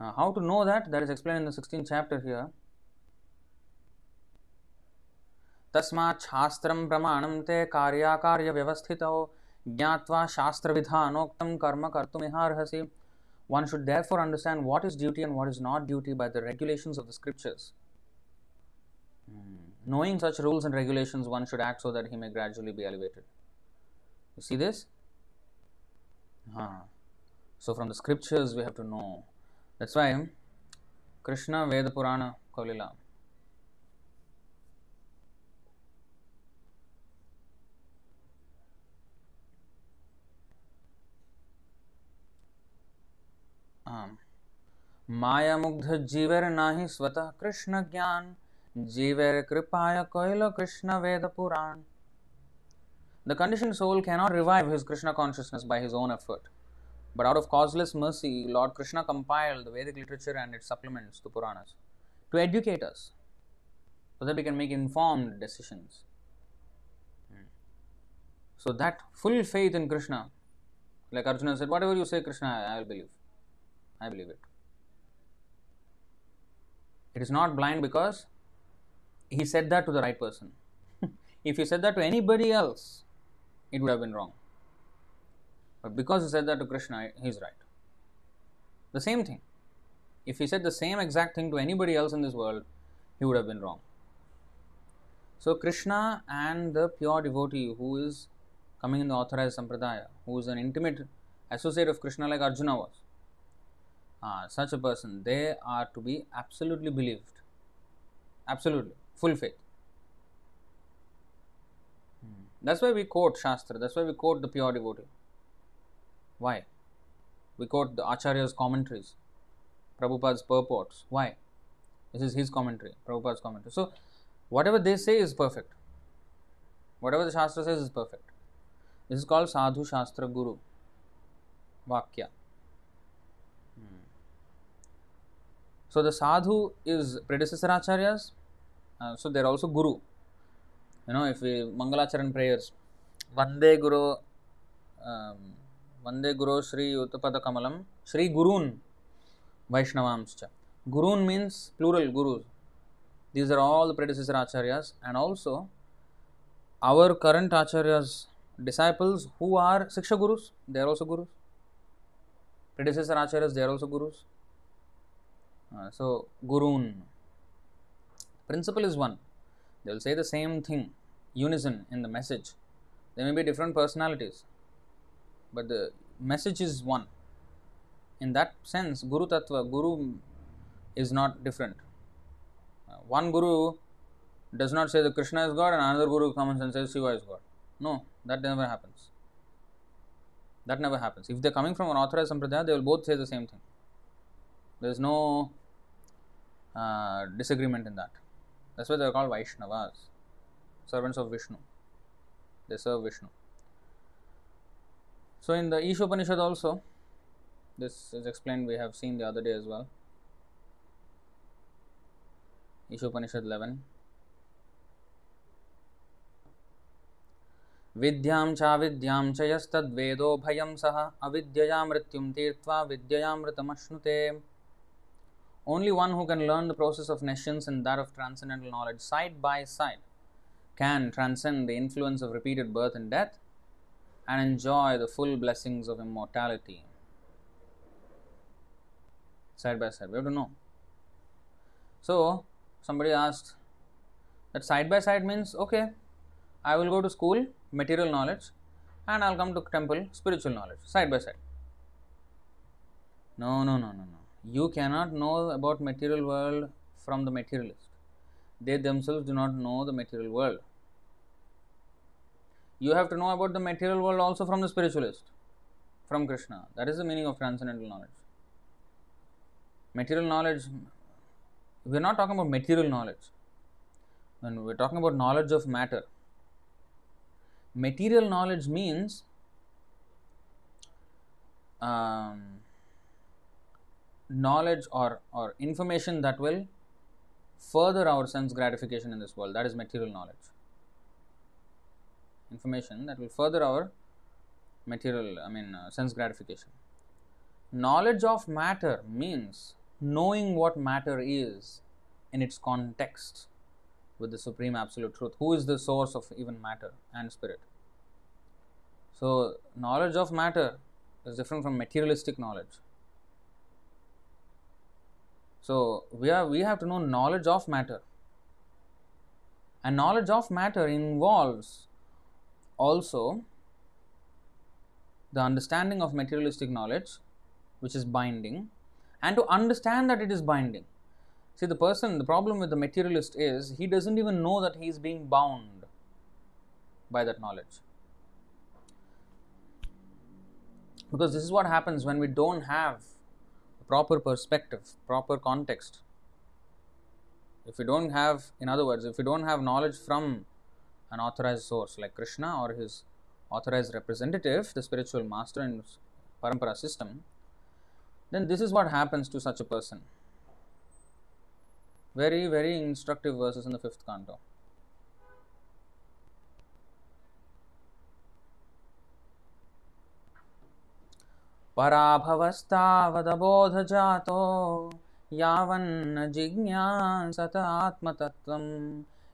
Uh, how to know that? That is explained in the 16th chapter here. तस्मात् शास्त्रं प्रमाणं ते कार्याकार्यव्यवस्थितौ ज्ञात्वा शास्त्रविधानोक्तं कर्म कर्तुमिहार्हसि One should therefore understand what is duty and what is not duty by the regulations of the scriptures. Hmm. Knowing such rules and regulations, one should act so that he may gradually be elevated. You see this? Huh. So, from the scriptures, we have to know. That's why Krishna Veda Purana Kaulila. माया मुग्ध जीवर नाही स्वतः कृष्ण ज्ञान Jiver Kripaya Koilo Krishna Veda Puran. The conditioned soul cannot revive his Krishna consciousness by his own effort. But out of causeless mercy, Lord Krishna compiled the Vedic literature and its supplements, the Puranas, to educate us so that we can make informed decisions. Hmm. So, that full faith in Krishna, like Arjuna said, whatever you say, Krishna, I will believe. I believe it. It is not blind because he said that to the right person. if he said that to anybody else, it would have been wrong. But because he said that to Krishna, he's right. The same thing. If he said the same exact thing to anybody else in this world, he would have been wrong. So, Krishna and the pure devotee who is coming in the authorized sampradaya, who is an intimate associate of Krishna like Arjuna was, uh, such a person, they are to be absolutely believed. Absolutely full faith. That's why we quote Shastra, that's why we quote the pure devotee. Why? We quote the Acharya's commentaries, Prabhupada's purports. Why? This is his commentary, Prabhupada's commentary. So, whatever they say is perfect. Whatever the Shastra says is perfect. This is called Sadhu Shastra Guru. Vakya. Hmm. So, the Sadhu is predecessor Acharyas, uh, so they're also guru. You know, if we Mangalacharan prayers, Vande Guru, um, Vande Guru Sri Uttapada Kamalam, Sri Gurun Vaishnavamscha. Gurun means plural gurus. These are all the predecessor acharyas, and also our current acharyas disciples who are Siksha Gurus, they are also Gurus. Predecessor acharyas, they are also Gurus. Uh, so, Gurun. Principle is one. They will say the same thing, unison in the message. There may be different personalities, but the message is one. In that sense, Guru Tattva, Guru is not different. Uh, one Guru does not say that Krishna is God and another Guru comes and says Shiva is God. No, that never happens. That never happens. If they're coming from an authorized sampradaya, they will both say the same thing. There is no uh, disagreement in that. That's why they are called Vaishnavas, servants of Vishnu. They serve Vishnu. So in the Ishopanishad also, this is explained, we have seen the other day as well. Ishopanishad 11. विद्यां चाविद्यां च यस्तद्वेदो भयं सः अविद्यया मृत्युं तीर्त्वा विद्ययामृतमश्नुते only one who can learn the process of nescience and that of transcendental knowledge side by side can transcend the influence of repeated birth and death and enjoy the full blessings of immortality. Side by side, we have to know. So, somebody asked that side by side means okay, I will go to school, material knowledge, and I'll come to temple, spiritual knowledge, side by side. No, no, no, no, no you cannot know about material world from the materialist. They themselves do not know the material world. You have to know about the material world also from the spiritualist from krishna. That is the meaning of transcendental knowledge. Material knowledge we are not talking about material knowledge. When we're talking about knowledge of matter material knowledge means um, knowledge or, or information that will further our sense gratification in this world. That is material knowledge. Information that will further our material, I mean, uh, sense gratification. Knowledge of matter means knowing what matter is in its context with the supreme absolute truth. Who is the source of even matter and spirit? So, knowledge of matter is different from materialistic knowledge. So we are we have to know knowledge of matter. And knowledge of matter involves also the understanding of materialistic knowledge, which is binding, and to understand that it is binding. See, the person, the problem with the materialist is he doesn't even know that he is being bound by that knowledge. Because this is what happens when we don't have proper perspective, proper context. If you don't have, in other words, if you don't have knowledge from an authorized source like Krishna or his authorized representative, the spiritual master in Parampara system, then this is what happens to such a person. Very, very instructive verses in the fifth canto. पराभवस्तावदबोध जातो यावन्न जिज्ञासत आत्मतत्त्वं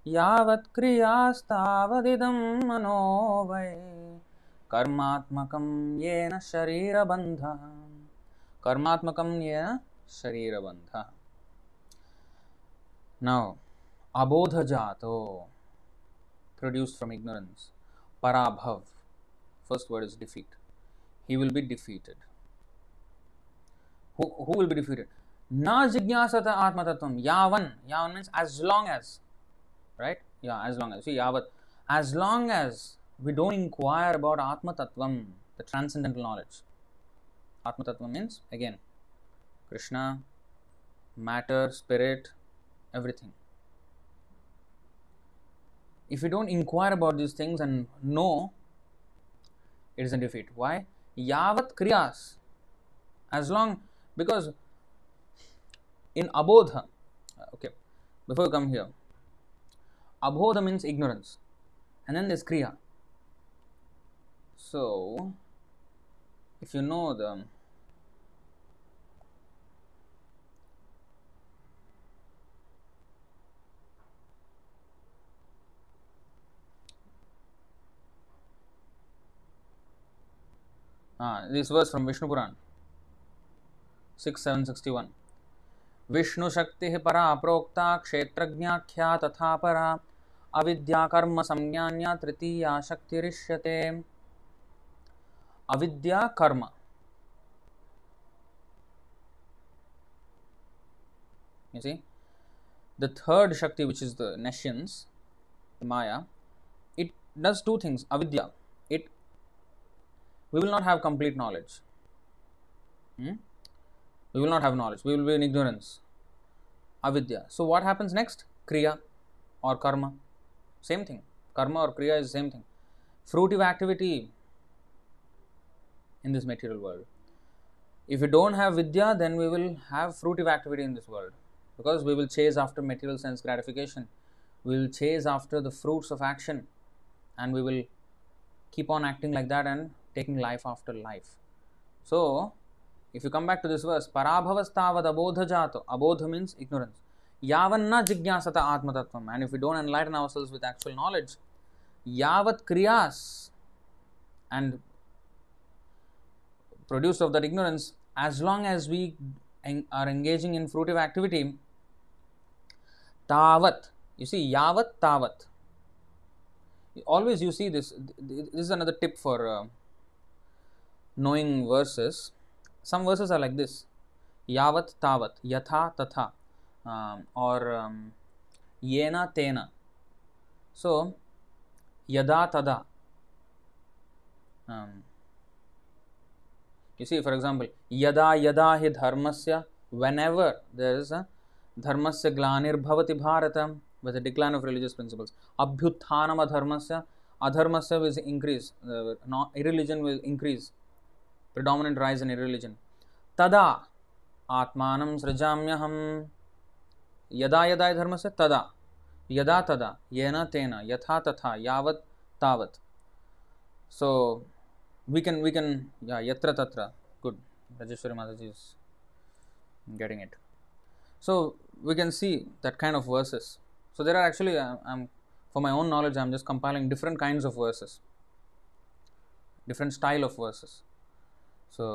यावत् क्रियास्तावदिदं मनो वै। कर्मात्मकं येन शरीरबन्धः। कर्मात्मकं येन शरीरबन्धः। नौ अबोध जातो produced from ignorance पराभव। First word is defeat he will be defeated Who, will be defeated? Na jignasata atma tattvam. Yavan. Yavan means as long as. Right? Yeah, as long as. See, yavat. As long as we don't inquire about atma tattvam, the transcendental knowledge. Atma tattvam means, again, Krishna, matter, spirit, everything. If we don't inquire about these things and know, it is a defeat. Why? Yavat kriyas. As long because in abodha okay before you come here abodha means ignorance and then there's kriya so if you know the Ah, this verse from Vishnu Puran. 6761. Vishnu शक्ति परा प्रोक्ता क्षेत्रज्ञाख्या तथा परा अविद्या कर्म संज्ञान्या तृतीया शक्तिरिष्यते अविद्या कर्म you see the third shakti which is the nescience maya it does two things avidya it we will not have complete knowledge Hmm? We will not have knowledge. We will be in ignorance. Avidya. So what happens next? Kriya or karma? Same thing. Karma or kriya is the same thing. Fruitive activity in this material world. If we don't have vidya then we will have fruitive activity in this world. Because we will chase after material sense gratification. We will chase after the fruits of action. And we will keep on acting like that and taking life after life. So if you come back to this verse parabhavastavad abodhajato. Abodha means ignorance. Yavanna jigyasata atmatattvam. And if we don't enlighten ourselves with actual knowledge yavat kriyas and produced of that ignorance as long as we are engaging in fruitive activity tavat. You see yavat tavat. Always you see this this is another tip for uh, knowing verses some verses are like this. Yavat tavat yatha tatha. Um, or um, yena tena. So yada tada. Um, you see for example yada yada hi dharmasya whenever there is a dharmasya glanir bharata with a decline of religious principles. Abhyuthanam adharmasya adharmasya will increase uh, irreligion will increase predominant rise in irreligion tada atmanam srijamyaham यदा यदा धर्मस्य तदा यदा तदा येन तेन यथा तथा यावत् तावत् so we can we can yeah yatra tatra good rajeshwari mataji is getting it so we can see that kind of verses so there are actually uh, i'm for my own knowledge i'm just compiling different kinds of verses different style of verses So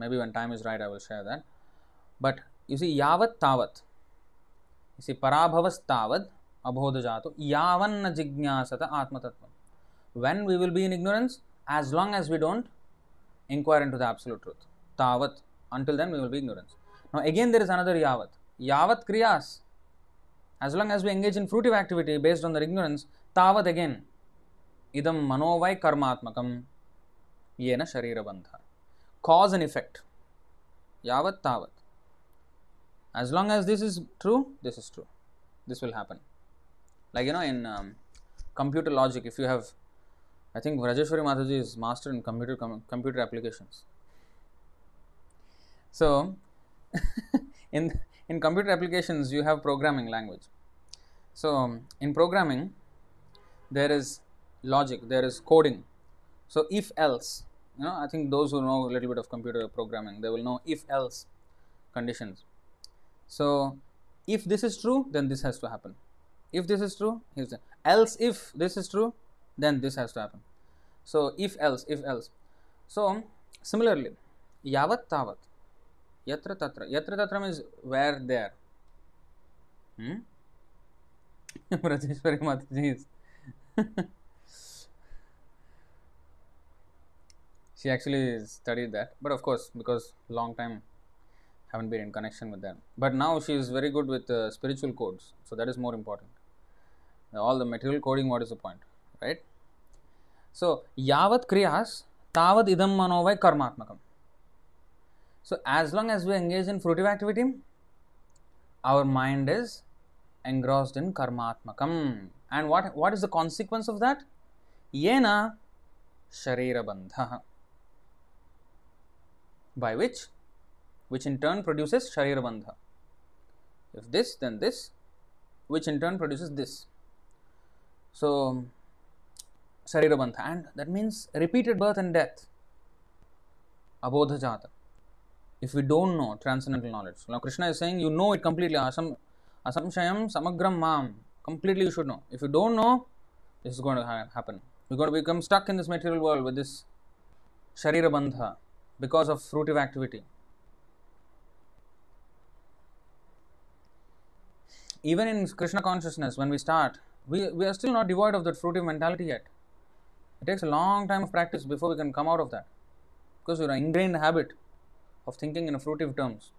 maybe when time is right i will share that but you see yavat tavat you see parabhavas parabhavastavad abodhajato yavanna jignasata atmatattvam when we will be in ignorance as long as we don't inquire into the absolute truth tavat until then we will be ignorance now again there is another yavat yavat kriyas as long as we engage in fruitive activity based on their ignorance tavat again idam manovai karmatmakam yena sharira bandha cause and effect. Yavat tavat as long as this is true this is true. This will happen. Like you know in um, computer logic if you have i think rajeshwari mataji is master in computer com- computer applications. So in in computer applications you have programming language. So in programming there is logic there is coding. So if else know i think those who know a little bit of computer programming they will know if else conditions. So if this is true then this has to happen. If this is true here's the else if this is true then this has to happen. So if else if else. So similarly yavat tavat yatra tatra. Yatra tatra means where there. Hmm? Rajeshwari mataji is she actually studied that. But of course because long time haven't been in connection with them. But now she is very good with uh, spiritual codes. So that is more important. All the material coding what is the point right? So yavat kriyas tavad idam manovai karmatmakam so as long as we engage in fruitive activity our mind is engrossed in karmatmakam and what what is the consequence of that? Yena sharira bandha by which which in turn produces sharira bandha if this then this which in turn produces this. So sharira bandha and that means repeated birth and death. Abodha jata if we don't know transcendental knowledge. Now krishna is saying you know it completely. Asam asamshayam samagram mam completely you should know. If you don't know this is going to ha- happen. You're going to become stuck in this material world with this sharira bandha because of fruitive activity. Even in Krishna consciousness, when we start, we, we are still not devoid of that fruitive mentality yet. It takes a long time of practice before we can come out of that because we're an ingrained habit of thinking in fruitive terms.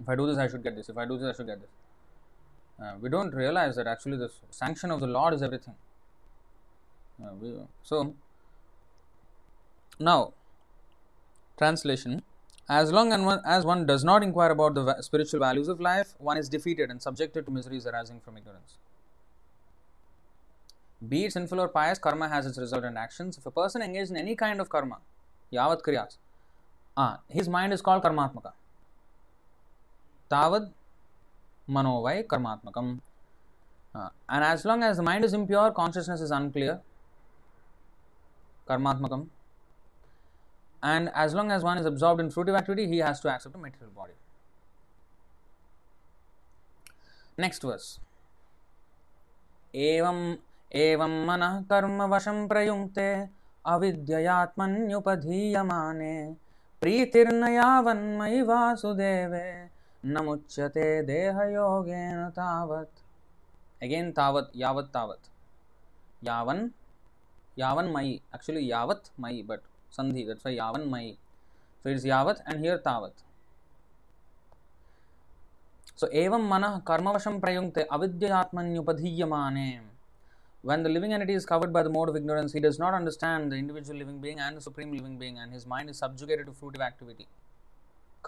If I do this, I should get this. If I do this, I should get this. Uh, we don't realize that actually the sanction of the Lord is everything. Uh, we, so, now, translation As long as one, does not inquire about the spiritual values of life, one is defeated and subjected to miseries arising from ignorance. Be it sinful or pious, karma has its resultant actions. If a person engaged in any kind of karma, yavat kriyas, ah, his mind is called karmatmaka. Tavad manovai karmatmakam. Ah, and as long as the mind is impure, consciousness is unclear, karmatmakam. And as long as one is absorbed in fruitive activity, he has to accept a material body. Next verse. एवं एवं मनः कर्मवशं प्रयुङ्क्ते अविद्ययात्मन्युपधीयमाने प्रीतिर्न यावन्मयि वासुदेवे न मुच्यते देहयोगेन तावत् again तावत् यावत् तावत् यावन् यावन् मयि actually यावत् मयि but sandhi that's why yavan mai so it is yavat and here tavat so evam manah karmavasham prayunkte avidyatmanyupadhiyamane when the living entity is covered by the mode of ignorance he does not understand the individual living being and the supreme living being and his mind is subjugated to fruitive activity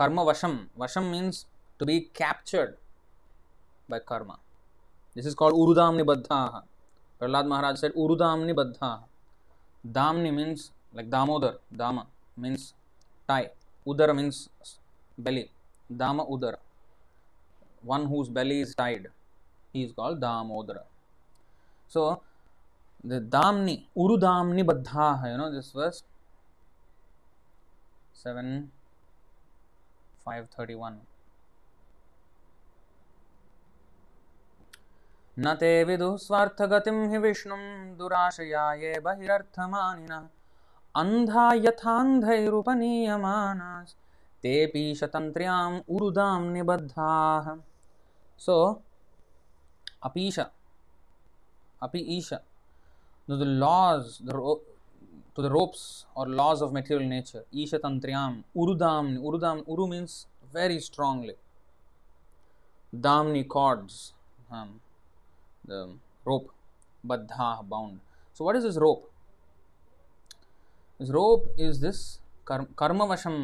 karma vasham vasham means to be captured by karma this is called urudamni baddhaha prahlad maharaj said urudamni baddhaha damni means like Damodar, Dama means tie, Udara means belly, Dama Udara, one whose belly is tied, he is called Damodara. So, the Damni, Uru Damni Baddha, you know this verse 7 531. न ते विदुः स्वार्थगतिं हि विष्णुं दुराशया ये बहिरर्थमानिनः अंधा यथाधरुपनीयमान तेपी सो अपीश अपीश the laws the to the ropes और लॉज ऑफ़ मेटीरियल नेचर ईश तंत्र्याम उरुदाम उरुदाम, उरु रोप बद्धा bound so what is this rope this rope is this kar- karma vasham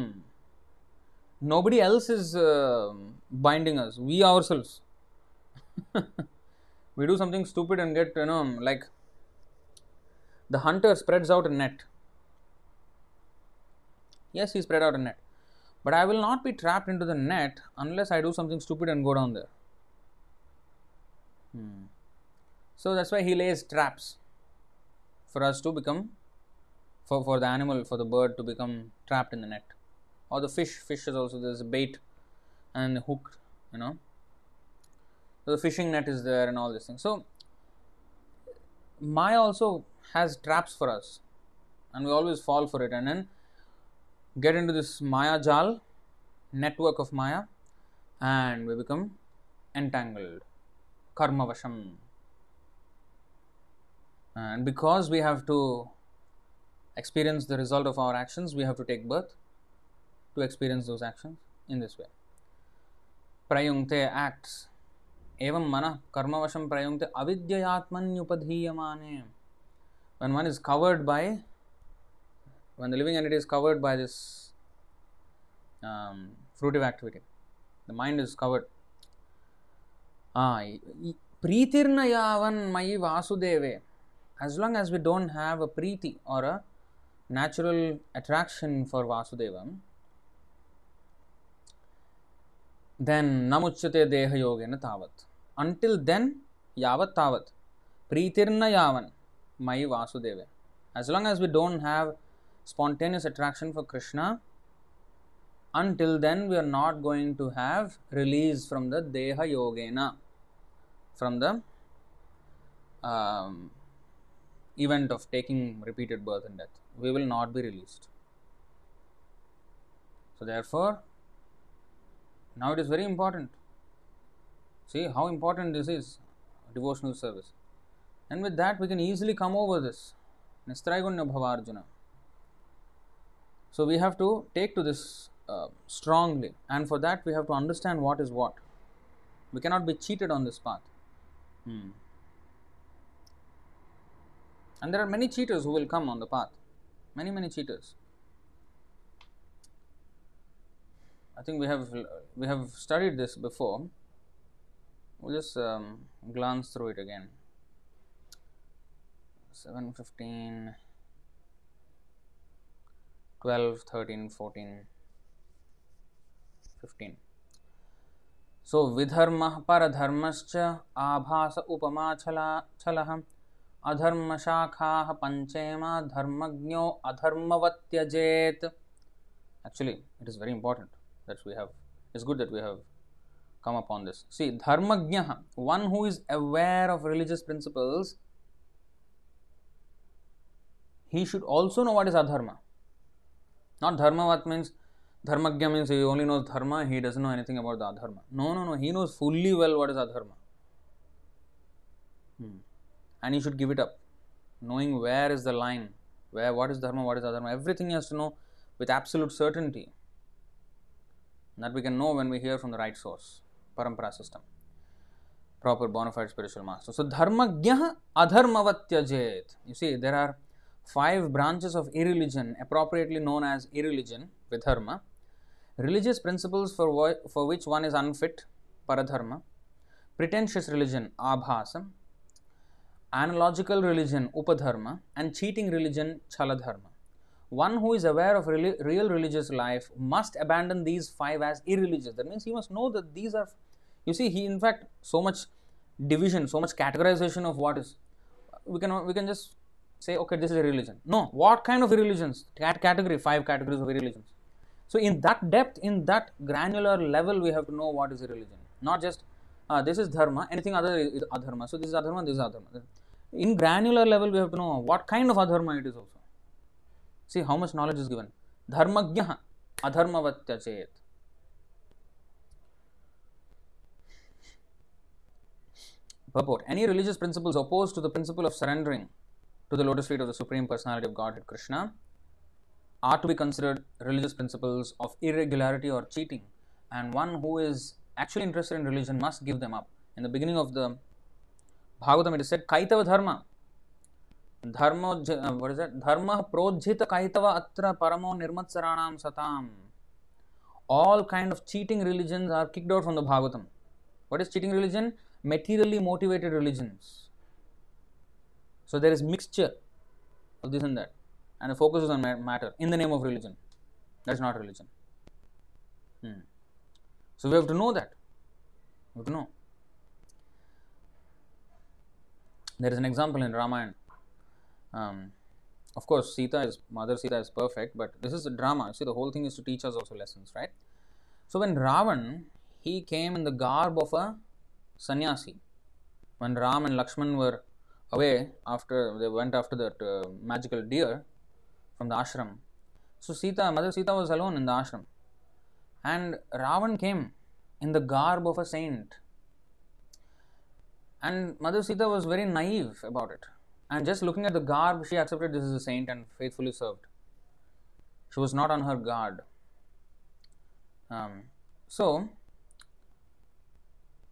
nobody else is uh, binding us. We ourselves. We do something stupid and get you know like the hunter spreads out a net. Yes he spread out a net. But i will not be trapped into the net unless i do something stupid and go down there. Hmm. so that's why he lays traps for us to become for, for the animal for the bird to become trapped in the net. Or the fish fish is also there's a bait and hook you know. So the fishing net is there and all these things. So maya also has traps for us and we always fall for it. And then get into this maya jal network of maya and we become entangled karma vasham. And because we have to experience the result of our actions, we have to take birth to experience those actions in this way. Prayungte acts. Evam mana karmavasham prayungte avidyayatmanyupadhiyamane. When one is covered by, when the living entity is covered by this um, fruitive activity, the mind is covered. Ah, ಪ್ರೀತಿರ್ನ ಯಾವನ್ ಮಯಿ as long as we don't have a preeti or a natural attraction for vasudeva then namuchyate deha yogena tavat until then yavat tavat preetirna yavan mai vasudeva. As long as we don't have spontaneous attraction for krishna until then we are not going to have release from the deha yogena. From the um, event of taking repeated birth and death we will not be released So, therefore, now it is very important. See how important this is devotional service. And with that, we can easily come over this. Bhavarjuna. So, we have to take to this uh, strongly, and for that, we have to understand what is what. We cannot be cheated on this path. Hmm. And there are many cheaters who will come on the path Many, many cheaters. I think we have we have studied this before. We'll just um, glance through it again. 7, 15, 12, 13, 14, 15. सो विधर्म परधर्मश्च आभास उपमा छला छलः अधर्मशाखा पंचेम धर्मज्ञो अधर्मवत्यजेत actually it is very important that we have it's good that we have come upon this see dharmagnya one who is aware of religious principles he should also know what is adharma not dharma what means Dharmagya means he only knows dharma, he doesn't know anything about the adharma. No, no, no, he knows fully well what is adharma. And he should give it up. Knowing where is the line, where what is dharma, what is adharma, everything he has to know with absolute certainty. That we can know when we hear from the right source, parampara system. Proper bona fide spiritual master. So dharma dharmagya adharmavatyajet. You see, there are five branches of irreligion appropriately known as irreligion, vidharma religious principles for, for which one is unfit, paradharma, pretentious religion, abhasa, analogical religion, upadharma, and cheating religion, chaladharma. One who is aware of really, real religious life must abandon these five as irreligious. That means he must know that these are, you see, he in fact so much division, so much categorization of what is. We can we can just say, okay, this is a religion. No, what kind of religions? Cat category, five categories of religions. So, in that depth, in that granular level, we have to know what is a religion, not just uh, this is dharma, anything other is adharma. So, this is adharma, this is adharma. In granular level, we have to know what kind of adharma it is also. See how much knowledge is given. Dharmagya adharmavatyachet. Purport Any religious principles opposed to the principle of surrendering to the lotus feet of the Supreme Personality of Godhead Krishna are to be considered religious principles of irregularity or cheating, and one who is actually interested in religion must give them up. In the beginning of the Bhagavatam it कैतव धर्म धर्म धर्म प्रोज्जित कैतव अत्र परमो निर्मत्सराण सताम। All kind of cheating religion are kicked out from the Bhagavatam what is cheating religion materially motivated religion so there is mixture of this and that and focus is on matter in the name of religion that is not religion so we have to know that to know There is an example in Ramayana. Um, of course, Sita is Mother Sita is perfect, but this is a drama. See, the whole thing is to teach us also lessons, right? So when Ravan he came in the garb of a sannyasi. When Ram and Lakshman were away after they went after that uh, magical deer, from the ashram. So Sita, Mother Sita was alone in the ashram. And Ravan came in the garb of a saint. And Mother Sita was very naive about it. And just looking at the garb, she accepted this is a saint and faithfully served. She was not on her guard. Um, so,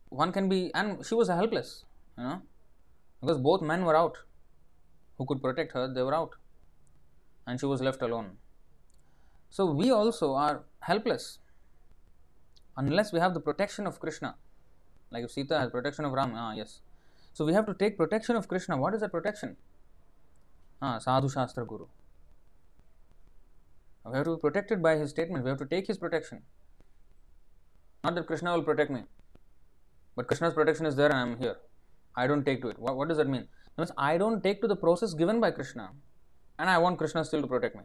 one can be, and she was helpless, you know, because both men were out who could protect her, they were out and she was left alone. So we also are helpless unless we have the protection of Krishna. Like if Sita has protection of Ram, ah yes. So we have to take protection of Krishna. What is that protection? Ah, Sadhu Shastra Guru. We have to be protected by his statement. We have to take his protection. Not that Krishna will protect me, but Krishna's protection is there and I am here. I don't take to it. What, what does that mean? Means I don't take to the process given by Krishna and I want Krishna still to protect me.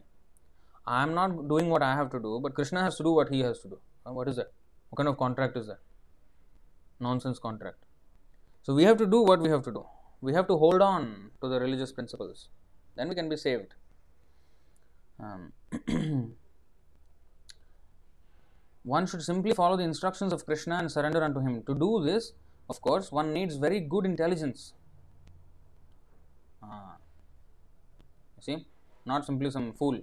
I am not doing what I have to do, but Krishna has to do what he has to do. What is that? What kind of contract is that? Nonsense contract. So we have to do what we have to do. We have to hold on to the religious principles. Then we can be saved. Um, one should simply follow the instructions of Krishna and surrender unto him. To do this, of course, one needs very good intelligence. Ah. See, not simply some fool.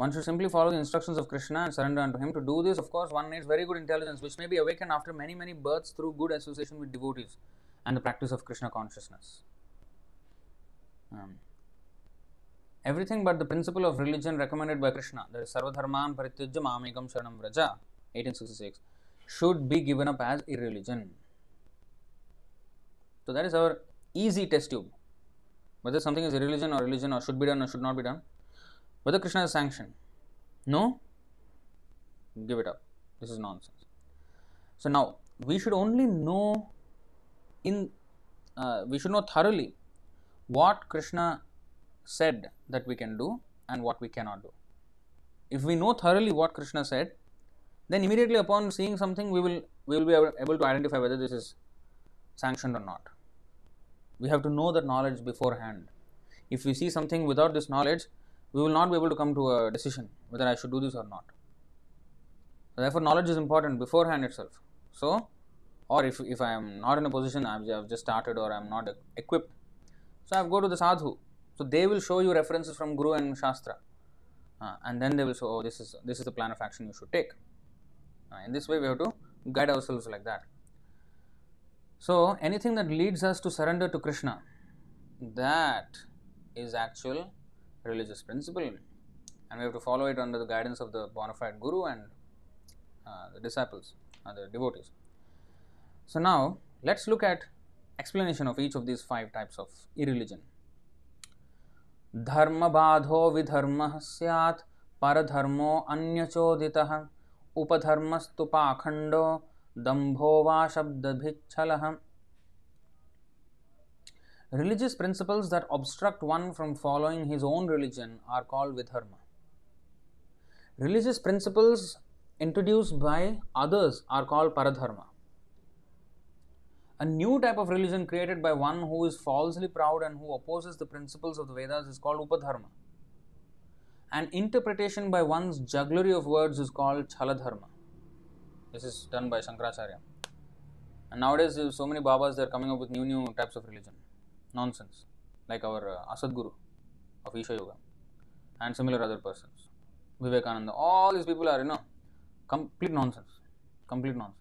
One should simply follow the instructions of Krishna and surrender unto him. To do this, of course, one needs very good intelligence, which may be awakened after many, many births through good association with devotees and the practice of Krishna consciousness. Um, everything but the principle of religion recommended by Krishna, that is Sarvadharman Parityajya Mamekam Sharanam Vraja, 1866, should be given up as irreligion. So that is our easy test tube. Whether something is irreligion or religion or should be done or should not be done. Whether Krishna is sanctioned. No? Give it up. This is nonsense. So now we should only know in uh, we should know thoroughly what Krishna said that we can do and what we cannot do. If we know thoroughly what Krishna said, then immediately upon seeing something, we will we will be able to identify whether this is sanctioned or not. We have to know that knowledge beforehand. If we see something without this knowledge, we will not be able to come to a decision whether I should do this or not. Therefore, knowledge is important beforehand itself. So, or if, if I am not in a position, I have just started or I am not equipped, so I have go to the sadhu. So they will show you references from Guru and Shastra, uh, and then they will say, oh, this is this is the plan of action you should take. Uh, in this way, we have to guide ourselves like that. So anything that leads us to surrender to Krishna, that is actual religious principle, and we have to follow it under the guidance of the bona fide Guru and uh, the disciples, uh, the devotees. So now let's look at explanation of each of these five types of irreligion. धर्मबाधो विधर्मः स्यात् परधर्मो अन्यचोदितः उपधर्मस्तु पाखण्डो दम्भो वा शब्दभिच्छलः Religious principles that obstruct one from following his own religion are called vidharma. Religious principles introduced by others are called paradharma. A new type of religion created by one who is falsely proud and who opposes the principles of the Vedas is called upadharma. An interpretation by one's jugglery of words is called chaladharma. This is done by Shankaracharya. And nowadays, so many Babas they are coming up with new new types of religion. Nonsense. Like our uh, Asad Guru of Isha Yoga and similar other persons. Vivekananda. All these people are, you know, complete nonsense. Complete nonsense.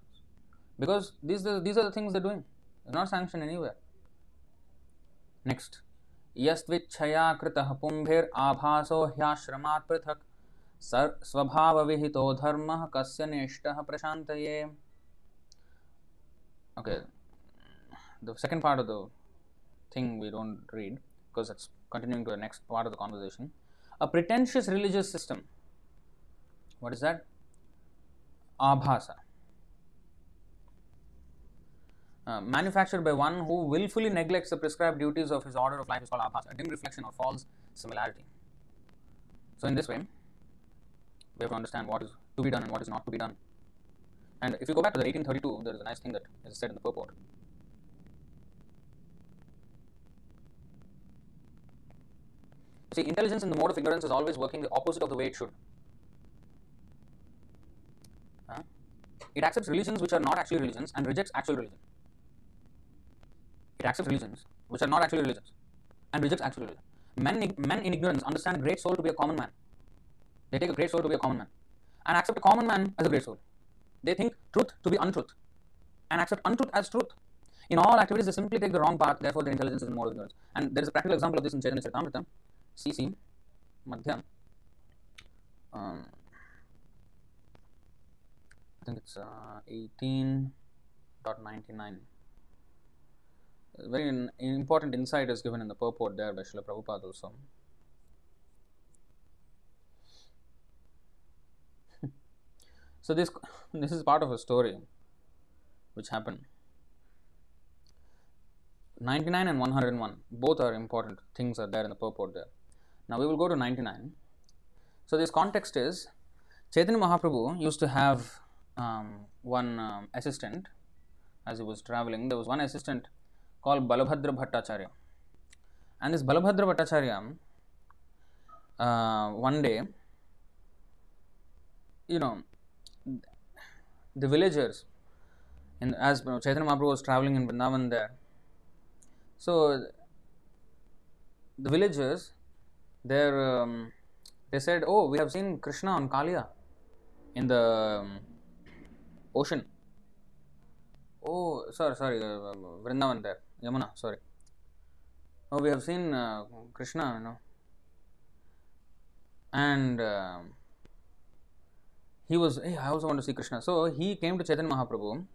Because these, these are the things they're doing. It's not sanctioned anywhere. Next. यस्त्विच्छया कृतः पुंभिर् आभासो ह्याश्रमात् पृथक् स्वभावविहितो धर्मः कस्य नेष्टः प्रशान्तये Okay, the second part of the thing we don't read because it's continuing to the next part of the conversation. A pretentious religious system. What is that? Abhasa. Uh, manufactured by one who willfully neglects the prescribed duties of his order of life is called abhasa, a dim reflection or false similarity. So, in this way, we have to understand what is to be done and what is not to be done. And if you go back to the 1832, there is a nice thing that is said in the purport. See, intelligence in the mode of ignorance is always working the opposite of the way it should. It accepts religions which are not actually religions and rejects actual religion. It accepts religions which are not actually religions and rejects actual religion. Men, men in ignorance understand great soul to be a common man. They take a great soul to be a common man and accept a common man as a great soul. They think truth to be untruth and accept untruth as truth. In all activities, they simply take the wrong path, therefore, their intelligence is more ignorance. And there is a practical example of this in Chaitanya Charitamrita, CC, Madhya. Um, I think it's uh, 18.99. Very important insight is given in the purport there by Srila Prabhupada also. so this this is part of a story which happened. 99 and 101 both are important things are there in the purport there. Now we will go to 99. So this context is Chaitanya Mahaprabhu used to have um, one um, assistant as he was traveling. There was one assistant called Balabhadra Bhattacharya. And this Balabhadra Bhattacharya, uh, one day, you know, the villagers, in, as Chaitanya Mahaprabhu was traveling in Vrindavan there, so the villagers, there, um, they said, "Oh, we have seen Krishna on Kalia in the um, ocean." Oh, sorry, sorry, uh, Vrindavan there, Yamuna, sorry. Oh, we have seen uh, Krishna, you know, and um he was, hey, I also want to see Krishna. So he came to Chaitanya Mahaprabhu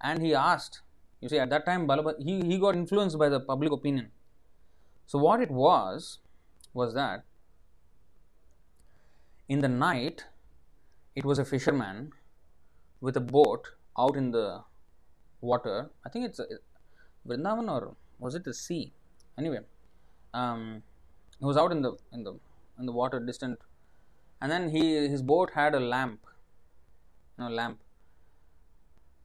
and he asked. You see, at that time, Balabha, he, he got influenced by the public opinion. So what it was, was that in the night, it was a fisherman with a boat out in the water. I think it's a, Vrindavan or was it the sea? Anyway, um, he was out in the in the in the water, distant, and then he his boat had a lamp, you know, lamp.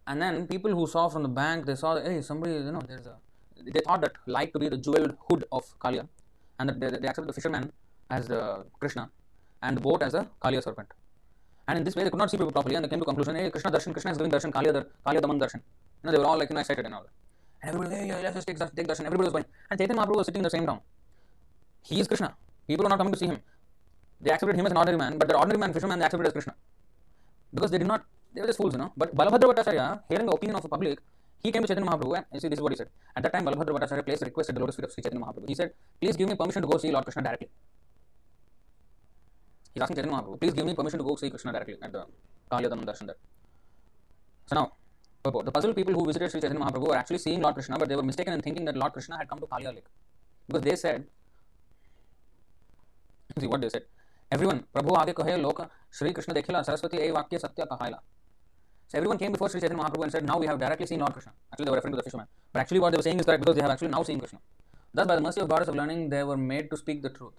And then people who saw from the bank, they saw hey, somebody, you know, there's a. They thought that light to be the jeweled hood of Kalia, and they, they accepted the fisherman as the Krishna, and the boat as the Kaliya serpent. And in this way, they could not see people properly, and they came to conclusion, hey, Krishna darshan, Krishna is giving darshan, Kalia, dar, Kalia daman darshan. You know, they were all like, you know, excited and all. And everybody, hey, yeah, let's just take, take darshan. Everybody was going. And Chaitanya Mahaprabhu was sitting in the same town. He is Krishna. People are not coming to see him. They accepted him as an ordinary man, but the ordinary man, fisherman, they accepted as Krishna. Because they did not, they were just fools, you know. But Balabhadra Bhattacharya, hearing the opinion of the public, he came to Chaitanya Mahaprabhu and you see, this is what he said. At that time, Balabhadra Bhattacharya placed a request at the lotus feet of Sri Chaitanya Mahaprabhu. He said, please give me permission to go see Lord Krishna directly. He's asking Chaitanya Mahaprabhu, please give me permission to go see Krishna directly at the Kalyadam Darshan there. So now, purport. The puzzled people who visited Sri Chaitanya Mahaprabhu were actually seeing Lord Krishna, but they were mistaken in thinking that Lord Krishna had come to Kalia Lake. Because they said, see what they said. Everyone, Prabhu आगे कहे लोक श्री कृष्ण देखिला सरस्वती ए वाक्य सत्य कहायला. So everyone came before Sri Chaitanya Mahaprabhu and said, now we have directly seen Lord Krishna. Actually, they were referring to the fisherman. But actually, what they were saying is correct because they have actually now seen Krishna. Thus, by the mercy of goddess of learning, they were made to speak the truth.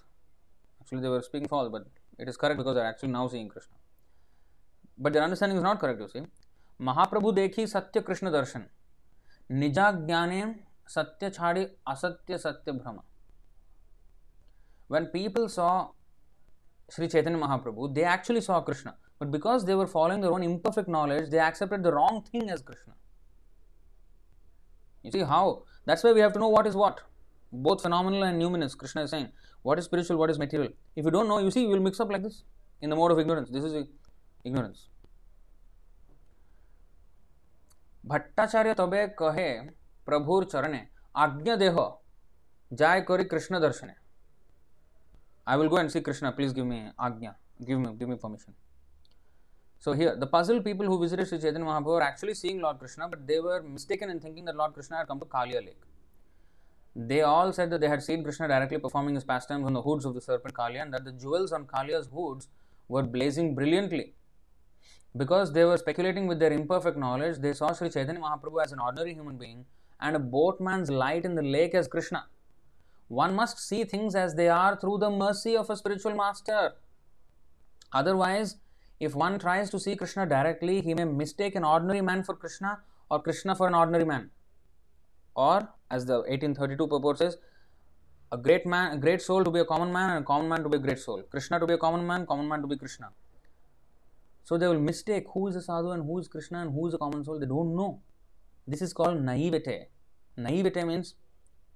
Actually, they were speaking false, but it is correct because they are actually now seeing Krishna. But their understanding is not correct, you see. महाप्रभु देखी सत्य कृष्ण दर्शन निजा ज्ञाने सत्य छाड़ी असत्य सत्य भ्रम when people saw Sri Chaitanya Mahaprabhu, they actually saw Krishna. But because they were following their own imperfect knowledge, they accepted the wrong thing as Krishna. You see how? That's why we have to know what is what. Both phenomenal and numinous, Krishna is saying. What is spiritual, what is material. If you don't know, you see, you will mix up like this in the mode of ignorance. This is ignorance. Bhattacharya तबे कहे प्रभुर चरणे आज्ञा देह जाय करी कृष्ण दर्शने I will go and see Krishna. Please give me agnya. Give me, give me permission. So here, the puzzled people who visited Sri Chaitanya Mahaprabhu were actually seeing Lord Krishna, but they were mistaken in thinking that Lord Krishna had come to Kalia Lake. They all said that they had seen Krishna directly performing his pastimes on the hoods of the serpent Kalia, and that the jewels on Kalia's hoods were blazing brilliantly. Because they were speculating with their imperfect knowledge, they saw Sri Chaitanya Mahaprabhu as an ordinary human being and a boatman's light in the lake as Krishna. One must see things as they are through the mercy of a spiritual master. Otherwise, if one tries to see Krishna directly, he may mistake an ordinary man for Krishna or Krishna for an ordinary man. Or, as the 1832 purport says, a great man, a great soul to be a common man, and a common man to be a great soul. Krishna to be a common man, common man to be Krishna. So they will mistake who is a sadhu and who is Krishna and who is a common soul. They don't know. This is called naivete. Naivete means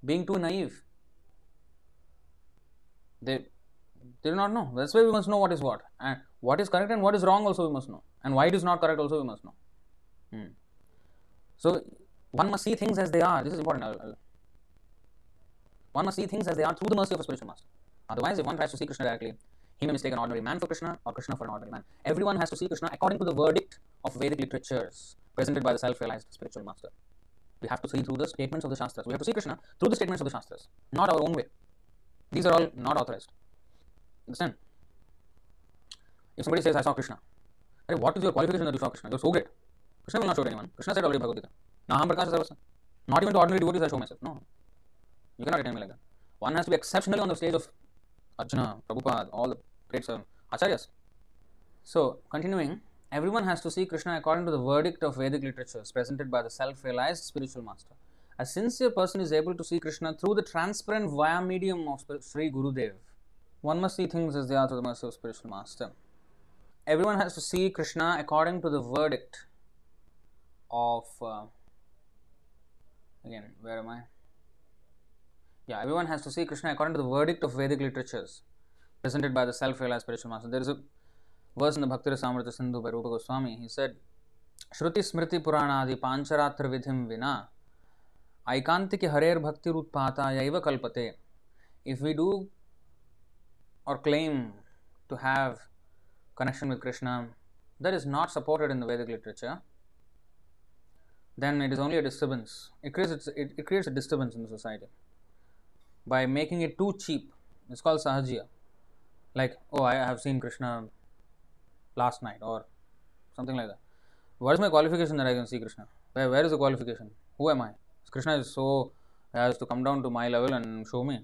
being too naive. They they do not know. That's why we must know what is what. And what is correct and what is wrong also we must know. And why it is not correct also we must know. Hmm. So one must see things as they are. This is important. I'll, I'll. One must see things as they are through the mercy of a spiritual master. Otherwise, if one tries to see Krishna directly, he may mistake an ordinary man for Krishna or Krishna for an ordinary man. Everyone has to see Krishna according to the verdict of Vedic literatures presented by the self-realized spiritual master. We have to see through the statements of the Shastras. We have to see Krishna through the statements of the Shastras, not our own way. These are all not authorized. Understand? If somebody says, I saw Krishna, hey, what is your qualification that you saw Krishna? You're so great. Krishna will not show anyone. Krishna said already Bhagavad Gita. Naham. Not even to ordinary devotees I show myself. No. You cannot attain me like that. One has to be exceptionally on the stage of Arjuna, Prabhupada, all the great uh, acharyas. So, continuing, everyone has to see Krishna according to the verdict of Vedic literatures presented by the self realized spiritual master. A sincere person is able to see Krishna through the transparent via medium of Sri Gurudev. One must see things as they are through the mercy of spiritual master. Everyone has to see Krishna according to the verdict of uh, again where am i? Yeah everyone has to see krishna according to the verdict of vedic literatures presented by the self-realized spiritual master. There is a verse in the bhakti rasamrita sindhu by rupa goswami. He said smriti puranadi pancharatra vidhim vina aikantiki harer bhakti rutpata yaiva kalpate. If we do or claim to have connection with krishna that is not supported in the vedic literature then it is only a disturbance. It creates, it, it creates a disturbance in the society by making it too cheap. It's called sahajiya. Like, oh, I have seen Krishna last night or something like that. What is my qualification that I can see Krishna? Where, where is the qualification? Who am I? Krishna is so, has to come down to my level and show me.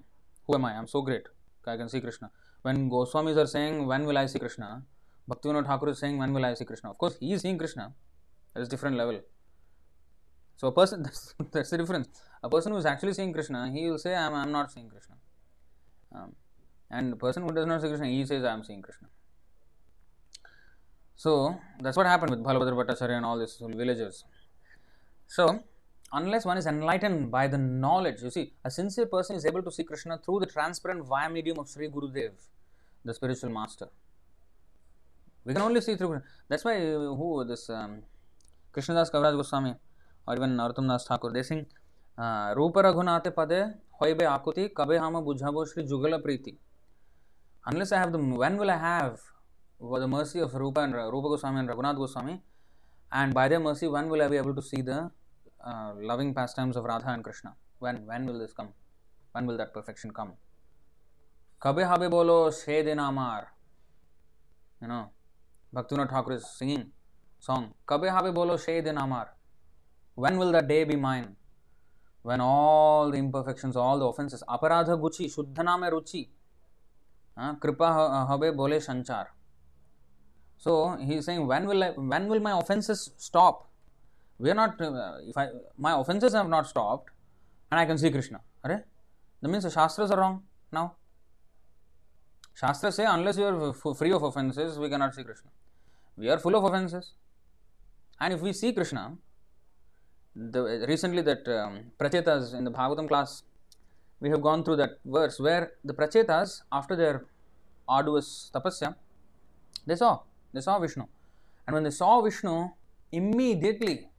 Who am I? I'm so great. I can see Krishna. When Goswamis are saying, when will I see Krishna? Bhaktivinoda Thakur is saying, when will I see Krishna? Of course, he is seeing Krishna. That is different level. So a person that's, that's the difference. A person who is actually seeing Krishna, he will say, "I'm not seeing Krishna," um, and the person who does not see Krishna, he says, "I'm seeing Krishna." So that's what happened with Balabhadra Bhattacharya and all these villagers. So unless one is enlightened by the knowledge, you see, a sincere person is able to see Krishna through the transparent via medium of Sri Gurudev, the spiritual master. We can only see through. Krishna. That's why who this um, Krishnadas Kaviraj Goswami और even Narottam Das Thakur they sing Rupa Raghunath पदे होइबे आकुति कबे हम बुझाबो श्री जुगल प्रीति unless I have the when will I have for the mercy of Rupa and Rupa Goswami and Raghunath Goswami and by their mercy when will I be able to see the Uh, loving pastimes of Radha and Krishna. When when will this come? When will that perfection come? Kabe habe bolo se amar. You know, Bhaktivinoda Thakur is singing song. Kabe habe bolo se amar. When will that day be mine? When all the imperfections, all the offenses, aparadha guchi, shuddhaname ruchi, kripa habe bole sanchar. So he is saying, when will I, when will my offenses stop? We are not. Uh, if I my offenses have not stopped, and I can see Krishna. Are? That means the shastras are wrong now. Shastras say unless you are free of offenses, we cannot see Krishna. We are full of offenses, and if we see Krishna, the recently that um, prachetas in the Bhagavatam class, we have gone through that verse where the prachetas, after their arduous tapasya, they saw they saw Vishnu, and when they saw Vishnu, immediately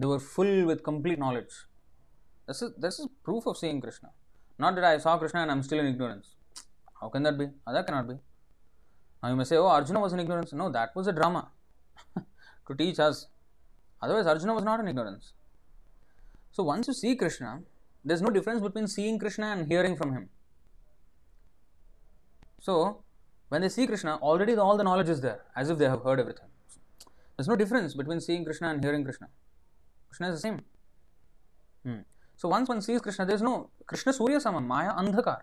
they were full with complete knowledge. This is this is proof of seeing Krishna. Not that I saw Krishna and I'm still in ignorance. How can that be? That cannot be. Now you may say, oh, Arjuna was in ignorance. No, that was a drama to teach us. Otherwise, Arjuna was not in ignorance. So once you see Krishna, there's no difference between seeing Krishna and hearing from him. So when they see Krishna, already all the knowledge is there, as if they have heard everything. There's no difference between seeing Krishna and hearing Krishna. Krishna is the same. Hmm. So once one sees Krishna, there's no Krishna Surya Sama, Maya Andhakar.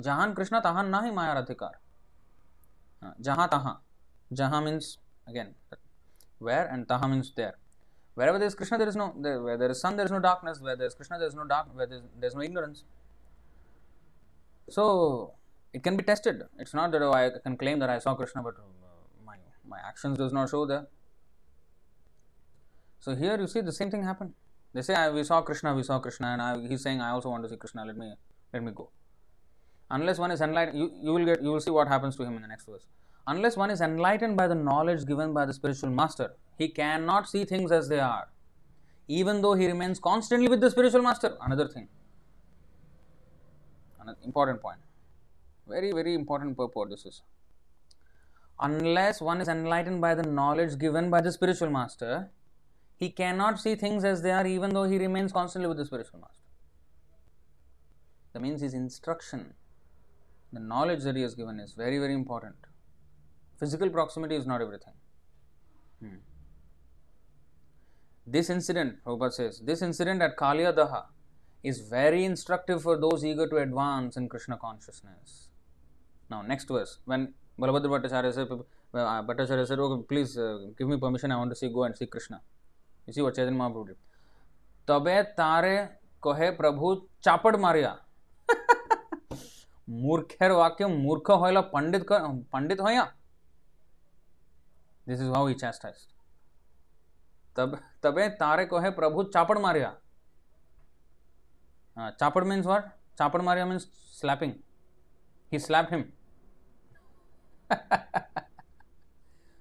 Jahan Krishna Tahan Nahi Maya Radhikar. Jaha Taha. Jaha means again where and Taha means there. Wherever there is Krishna, there is no there, where there is sun, there is no darkness. Where there is Krishna, there is no dark. Where there is, there is no ignorance. So it can be tested. It's not that oh, I can claim that I saw Krishna, but uh, my my actions does not show that. So here you see the same thing happen. They say we saw Krishna, we saw Krishna, and I, he's saying I also want to see Krishna. Let me let me go. Unless one is enlightened, you, you will get you will see what happens to him in the next verse. Unless one is enlightened by the knowledge given by the spiritual master, he cannot see things as they are, even though he remains constantly with the spiritual master. Another thing. Another important point. Very, very important purport this is. Unless one is enlightened by the knowledge given by the spiritual master, he cannot see things as they are, even though he remains constantly with the spiritual master. That means his instruction, the knowledge that he has given is very, very important. Physical proximity is not everything. Hmm. This incident, Prabhupada says, this incident at Kaliya Daha is very instructive for those eager to advance in Krishna consciousness. Now, next verse, when Balabhadra Bhattacharya said, Bhattacharya said, please uh, give me permission, I want to see, go and see Krishna. इसी वचन में आप तबे तारे कहे प्रभु चापड़ मारिया। मूर्खेर वाक्य मूर्ख हो पंडित कर, पंडित हो या दिस इज़ हाउ ही तब तबे तारे कहे प्रभु चापड़ मारिया। हाँ, चापड़ मीन्स वर्ट चापड़ Maria means slapping he slap him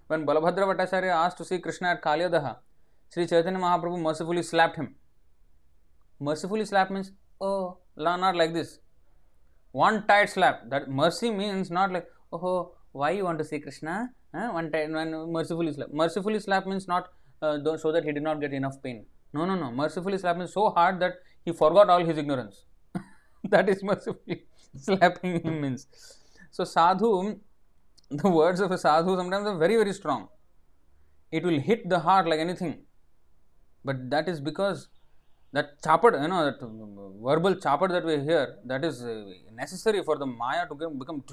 Balabhadra Bhattacharya asked to see Krishna at Kaliyadaha sri chaitanya mahaprabhu mercifully slapped him. Mercifully slap means oh not like this. One tight slap. That mercy means not like oh why you want to see krishna? One tight one mercifully slap. Mercifully slap means not uh, so that he did not get enough pain. No no no. Mercifully slap means so hard that he forgot all his ignorance. That is mercifully slapping him means. So sadhu the words of a sadhu sometimes are very very strong. It will hit the heart like anything but that is because that chapad, you know, that verbal chapad that we hear, that is uh, necessary for the Maya to become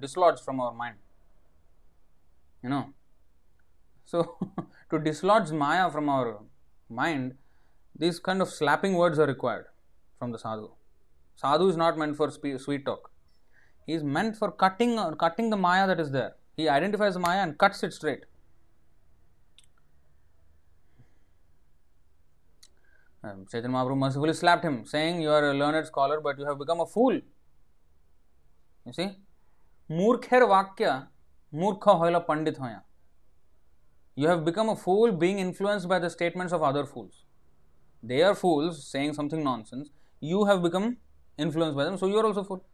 dislodged from our mind. You know. So, to dislodge Maya from our mind, these kind of slapping words are required from the sadhu. Sadhu is not meant for sweet talk. He is meant for cutting, or cutting the Maya that is there. He identifies Maya and cuts it straight. Um, Chaitanya Mahaprabhu mercifully slapped him, saying, You are a learned scholar, but you have become a fool. You see? Murkher Vakya, Murkha Hoila Pandit Hoya. You have become a fool being influenced by the statements of other fools. They are fools saying something nonsense. You have become influenced by them, so you are also fool.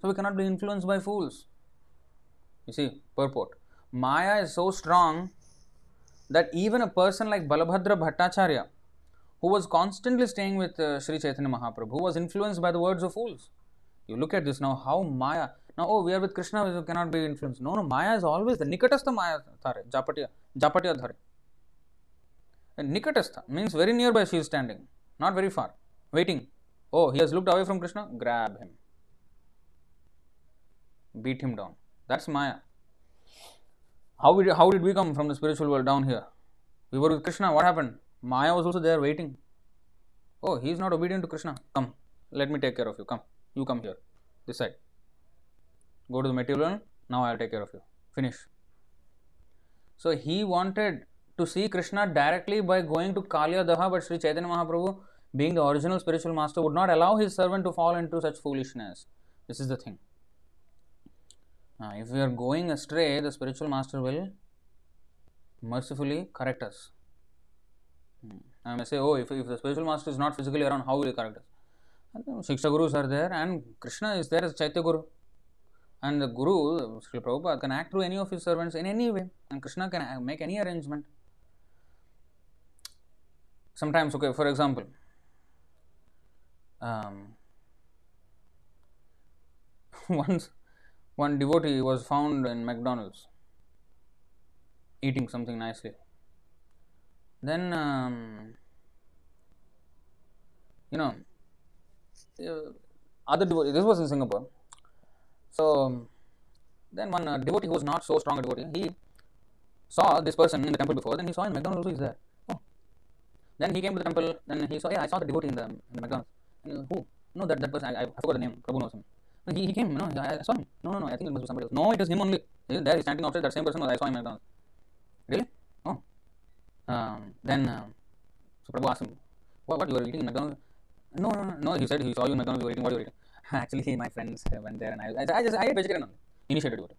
So we cannot be influenced by fools. You see, purport. Maya is so strong that even a person like Balabhadra Bhattacharya, who was constantly staying with uh, Sri Chaitanya Mahaprabhu, who was influenced by the words of fools. You look at this now, how Maya. Now, oh, we are with Krishna, we cannot be influenced. No, no, Maya is always the Nikatastha Maya Thare, Japatiya, Japatiya Dhare. Nikatastha means very nearby she is standing, not very far, waiting. Oh, he has looked away from Krishna, grab him. Beat him down. That's Maya. How, we, how did we come from the spiritual world down here? We were with Krishna. What happened? Maya was also there waiting. Oh, he is not obedient to Krishna. Come, let me take care of you. Come, you come here. This side. Go to the material. Now I'll take care of you. Finish. So he wanted to see Krishna directly by going to Kaliya Daha, but Sri Chaitanya Mahaprabhu, being the original spiritual master, would not allow his servant to fall into such foolishness. This is the thing. Uh, if we are going astray, the spiritual master will mercifully correct us. Hmm. I may say, oh, if, if the spiritual master is not physically around, how will he correct us? Shiksha Gurus are there, and Krishna is there as Chaitya Guru. And the Guru, Sri Prabhupada, can act through any of his servants in any way, and Krishna can make any arrangement. Sometimes, okay, for example, um, once one devotee was found in McDonald's eating something nicely. Then, um, you know, uh, other devotee, this was in Singapore. So, then one uh, devotee who was not so strong a devotee, he saw this person in the temple before, then he saw in McDonald's who is there. Oh. Then he came to the temple, then he saw, yeah, I saw the devotee in the, in the McDonald's. And, who? No, that, that person, I, I forgot the name, Prabhu knows him. He, he came, no, I, saw him. No, no, no, I think it must be somebody else. No, it is him only. He's there, standing outside, that same person, I saw him. Really? Oh. Um, then, uh, so Prabhu asked him, what, what, you were eating in McDonald's? No, no, no, no, he said he saw you in McDonald's, you were eating, what you were eating? Actually, my friends went there and I, I, I just, I ate vegetarian only, initiated it.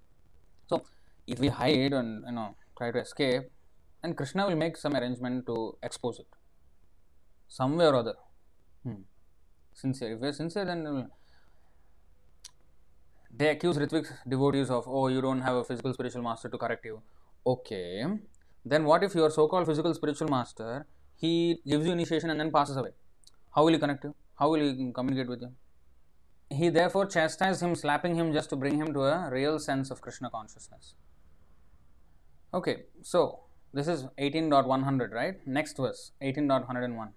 So, if we hide and, you know, try to escape, then Krishna will make some arrangement to expose it. Somewhere or other. Hmm. Sincere. If we are sincere, then they accuse Ritvik's devotees of, oh, you don't have a physical spiritual master to correct you. Okay, then what if your so called physical spiritual master he gives you initiation and then passes away? How will he connect you? How will he communicate with you? He therefore chastised him, slapping him just to bring him to a real sense of Krishna consciousness. Okay, so this is 18.100, right? Next verse, 18.101.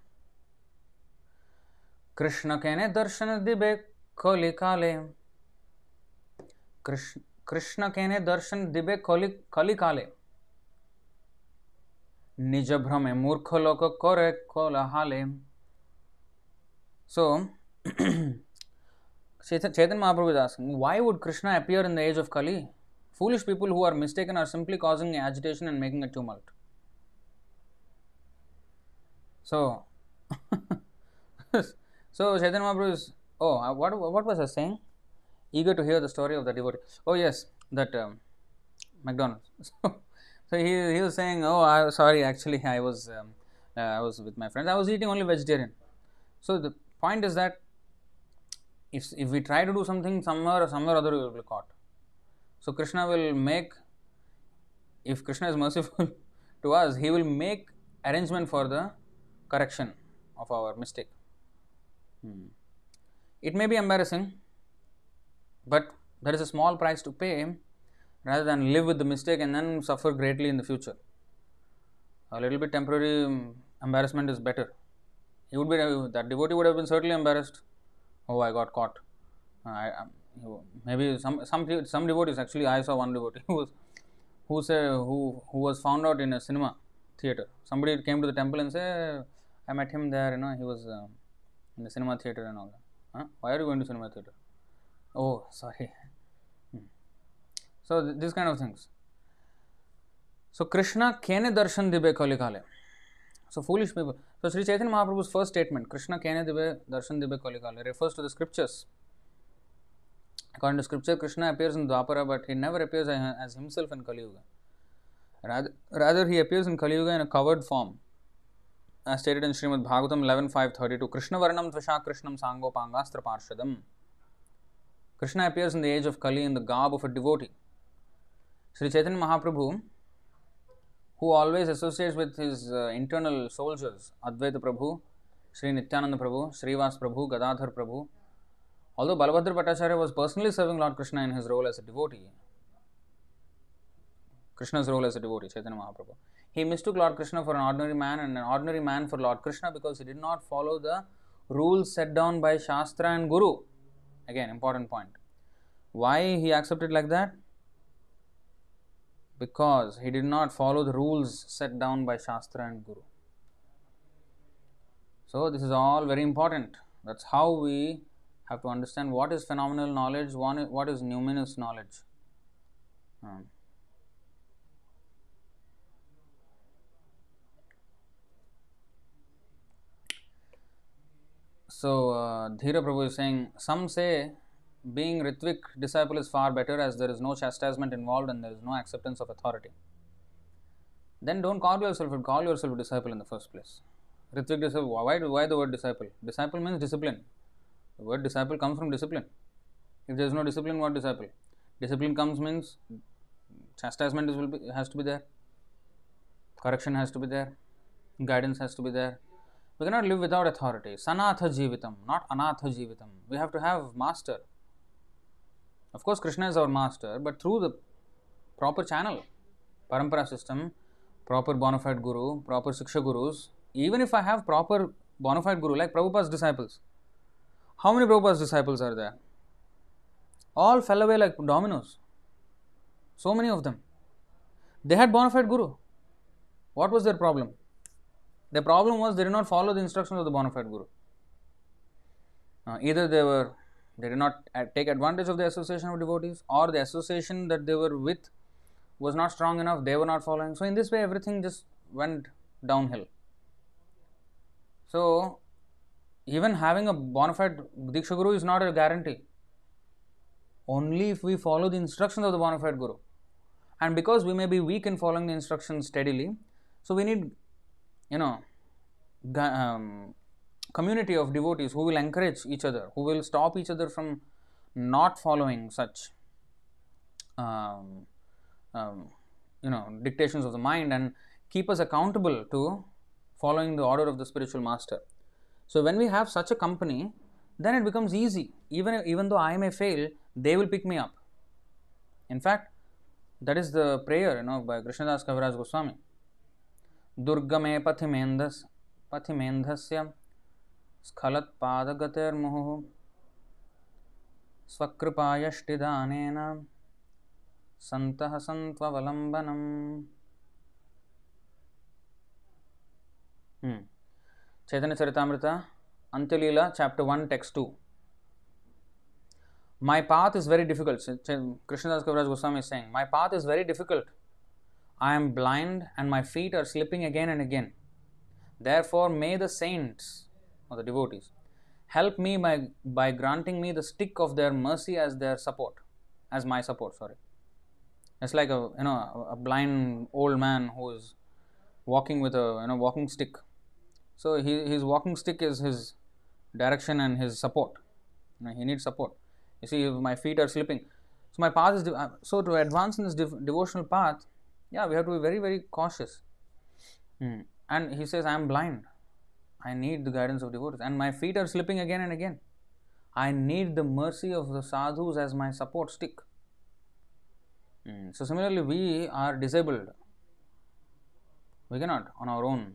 Krishna कहने दर्शन दिबे खोले काले कृष्ण कहने, दर्शन दिबे कलि कलि काले। निज भ्रमे मूर्ख लोक करे कल हाले so Chaitanya Mahaprabhu Das why would Krishna appear in the age of Kali foolish people who are mistaken are simply causing agitation and making a tumult so so Chaitanya Mahaprabhu oh what what was a sang Eager to hear the story of the devotee. Oh, yes, that um, McDonald's. So, he, he was saying, oh, I, sorry, actually, I was, um, uh, I was with my friends. I was eating only vegetarian. So, the point is that if, if we try to do something somewhere or somewhere other, we will be caught. So, Krishna will make, if Krishna is merciful to us, he will make arrangement for the correction of our mistake. Hmm. It may be embarrassing, but there is a small price to pay rather than live with the mistake and then suffer greatly in the future. A little bit temporary um, embarrassment is better. He would be that devotee would have been certainly embarrassed. Oh, I got caught. I, maybe some some some devotees actually I saw one devotee who was who said who who was found out in a cinema theater. Somebody came to the temple and said, I met him there. You know, he was uh, in the cinema theater and all that. Huh? Why are you going to cinema theater? Oh, sorry. So th- these kind of things. So Krishna kene darshan dibe kalikale. So foolish people. So Sri Chaitanya Mahaprabhu's first statement, Krishna kene dibe darshan dibe kalikale, refers to the scriptures. According to scripture, Krishna appears in Dwapara, but he never appears as himself in Kali Yuga. Rather, he appears in Kali Yuga in a covered form, as stated in Srimad Bhagavatam 11.5.32. Krishna Varnam Tvasha Krishnam Sangopangastra Parshadam. Krishna appears in the age of Kali in the garb of a devotee. Sri Chaitanya Mahaprabhu, who always associates with his uh, internal soldiers, Advaita Prabhu, Sri Nityananda Prabhu, Srivas Prabhu, Gadadhar Prabhu, although Balabhadra Bhattacharya was personally serving Lord Krishna in his role as a devotee, Krishna's role as a devotee, Chaitanya Mahaprabhu, he mistook Lord Krishna for an ordinary man and an ordinary man for Lord Krishna because he did not follow the rules set down by Shastra and Guru. Again, important point. Why he accepted like that? because he did not follow the rules set down by Shastra and Guru. So, this is all very important. That's how we have to understand what is phenomenal knowledge, what is numinous knowledge. Um, so, uh, Dhira Prabhu is saying, some say being Ritvik disciple is far better as there is no chastisement involved and there is no acceptance of authority. Then don't call yourself call yourself a disciple in the first place. Ritvik disciple, why, why the word disciple? Disciple means discipline. The word disciple comes from discipline. If there is no discipline, what disciple? Discipline comes means chastisement be, has to be there, correction has to be there, guidance has to be there. We cannot live without authority. Sanatha jivitam, not anatha jivitam. We have to have master. Of course, Krishna is our master, but through the proper channel, parampara system, proper bona fide guru, proper siksha gurus, even if I have proper bona fide guru like Prabhupada's disciples, how many Prabhupada's disciples are there? All fell away like dominoes. So many of them. They had bona fide guru. What was their problem? The problem was they did not follow the instructions of the bona fide guru. Uh, either they were they did not take advantage of the association of devotees, or the association that they were with was not strong enough, they were not following. So, in this way, everything just went downhill. So, even having a bona fide Diksha Guru is not a guarantee. Only if we follow the instructions of the bona fide Guru. And because we may be weak in following the instructions steadily, so we need, you know, um, community of devotees who will encourage each other, who will stop each other from not following such, um, um, you know, dictations of the mind and keep us accountable to following the order of the spiritual master. So when we have such a company, then it becomes easy. Even even though I may fail, they will pick me up. In fact, that is the prayer, you know, by Krishnadas Kaviraj Goswami. दुर्गमे पथिमेन्धस् पथिमेन्धस्य स्खलत्दगतिर्मुहु स्वकृपायष्टिदानेन सन्तः सन्त्ववलम्बनम्। हम्म। Chaitanya Charitamrita, Antyalila chapter one text two my path is very difficult Krishnadas Kaviraj Goswami saying my path is very difficult I am blind and my feet are slipping again and again. Therefore, may the saints or the devotees help me by, by granting me the stick of their mercy as their support, as my support, sorry. It's like a you know a blind old man who is walking with a you know walking stick. So he, his walking stick is his direction and his support. You know, he needs support. You see, my feet are slipping, so my path is de- so to advance in this dev- devotional path. Yeah, we have to be very very cautious. Hmm. And he says, I am blind. I need the guidance of devotees, and my feet are slipping again and again. I need the mercy of the sadhus as my support stick. Hmm. So, similarly, we are disabled. We cannot on our own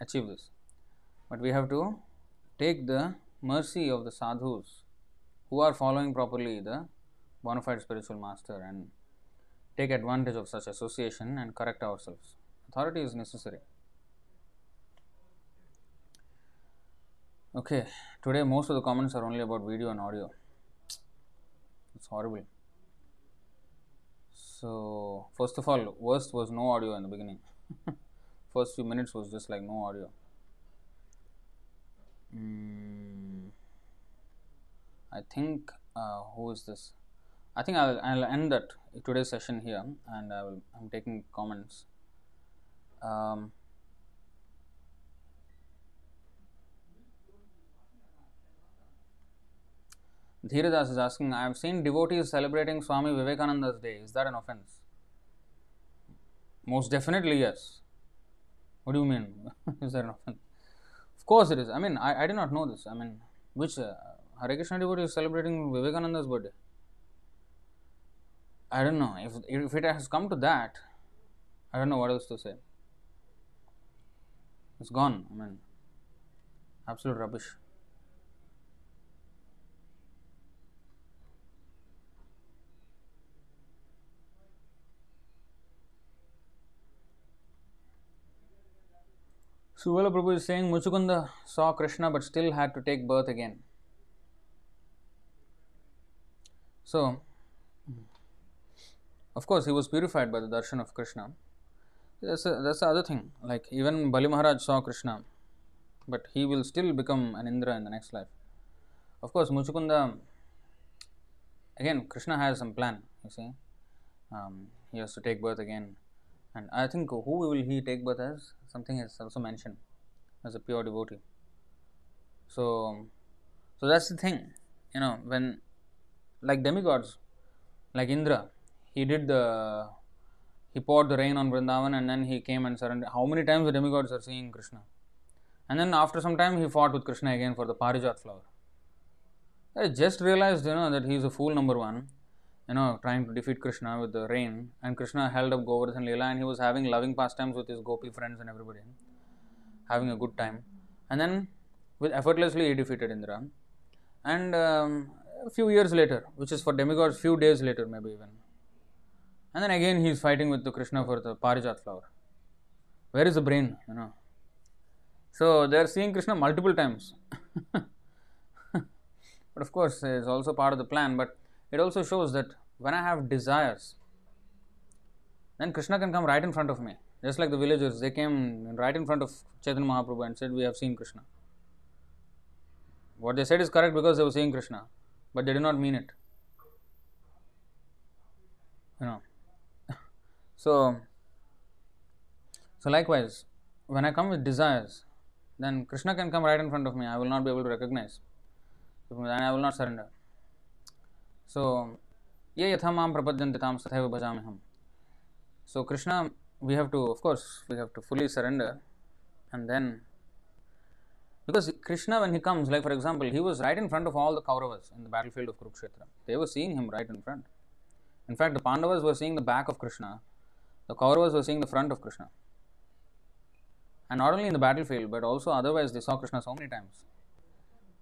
achieve this, but we have to take the mercy of the sadhus who are following properly the bona fide spiritual master and take advantage of such association and correct ourselves. Authority is necessary. Okay, today most of the comments are only about video and audio. It's horrible. So, first of all, worst was no audio in the beginning. First few minutes was just like no audio. Mm, I think uh, who is this? I think I'll, I'll end that today's session here, and I will. I'm taking comments. Um, Dhiradas is asking, I have seen devotees celebrating Swami Vivekananda's day. Is that an offense? Most definitely, yes. What do you mean? is that an offense? Of course it is. I mean, I, I did not know this. I mean, which uh, Hare Krishna devotee is celebrating Vivekananda's birthday? I don't know. If, if it has come to that, I don't know what else to say. It's gone. I mean, absolute rubbish. Suvala Prabhu is saying Muchukunda saw Krishna but still had to take birth again. So, of course, he was purified by the darshan of Krishna. That's, a, that's the other thing. Like, even Bali Maharaj saw Krishna, but he will still become an Indra in the next life. Of course, Muchukunda, again, Krishna has some plan, you see. Um, he has to take birth again. And I think who will he take birth as? Something is also mentioned as a pure devotee. So, so that's the thing, you know, when like demigods, like Indra, he did the he poured the rain on Vrindavan and then he came and surrendered. How many times the demigods are seeing Krishna? And then after some time he fought with Krishna again for the Parijat flower. I just realized, you know, that he is a fool number one, you know, trying to defeat Krishna with the rain. And Krishna held up Govardhan Leela and he was having loving pastimes with his gopi friends and everybody, having a good time. And then, with effortlessly, he defeated Indra. And um, a few years later, which is for demigods, few days later, maybe even. And then again, he is fighting with the Krishna for the Parijat flower. Where is the brain, you know? So they are seeing Krishna multiple times. but of course, it's also part of the plan. But it also shows that when I have desires, then Krishna can come right in front of me. Just like the villagers, they came right in front of Chaitanya Mahaprabhu and said, We have seen Krishna. What they said is correct because they were seeing Krishna, but they did not mean it. You know. So, so likewise, when I come with desires, then Krishna can come right in front of me. I will not be able to recognize, and I will not surrender. So, ye yatha mam prapadyanti tam sathaiva bhajamiham. So, Krishna, we have to, of course, we have to fully surrender, and then because Krishna, when he comes, like for example, he was right in front of all the Kauravas in the battlefield of Kurukshetra. They were seeing him right in front. In fact, the Pandavas were seeing the back of Krishna, the Kauravas were seeing the front of Krishna. And not only in the battlefield, but also otherwise they saw Krishna so many times.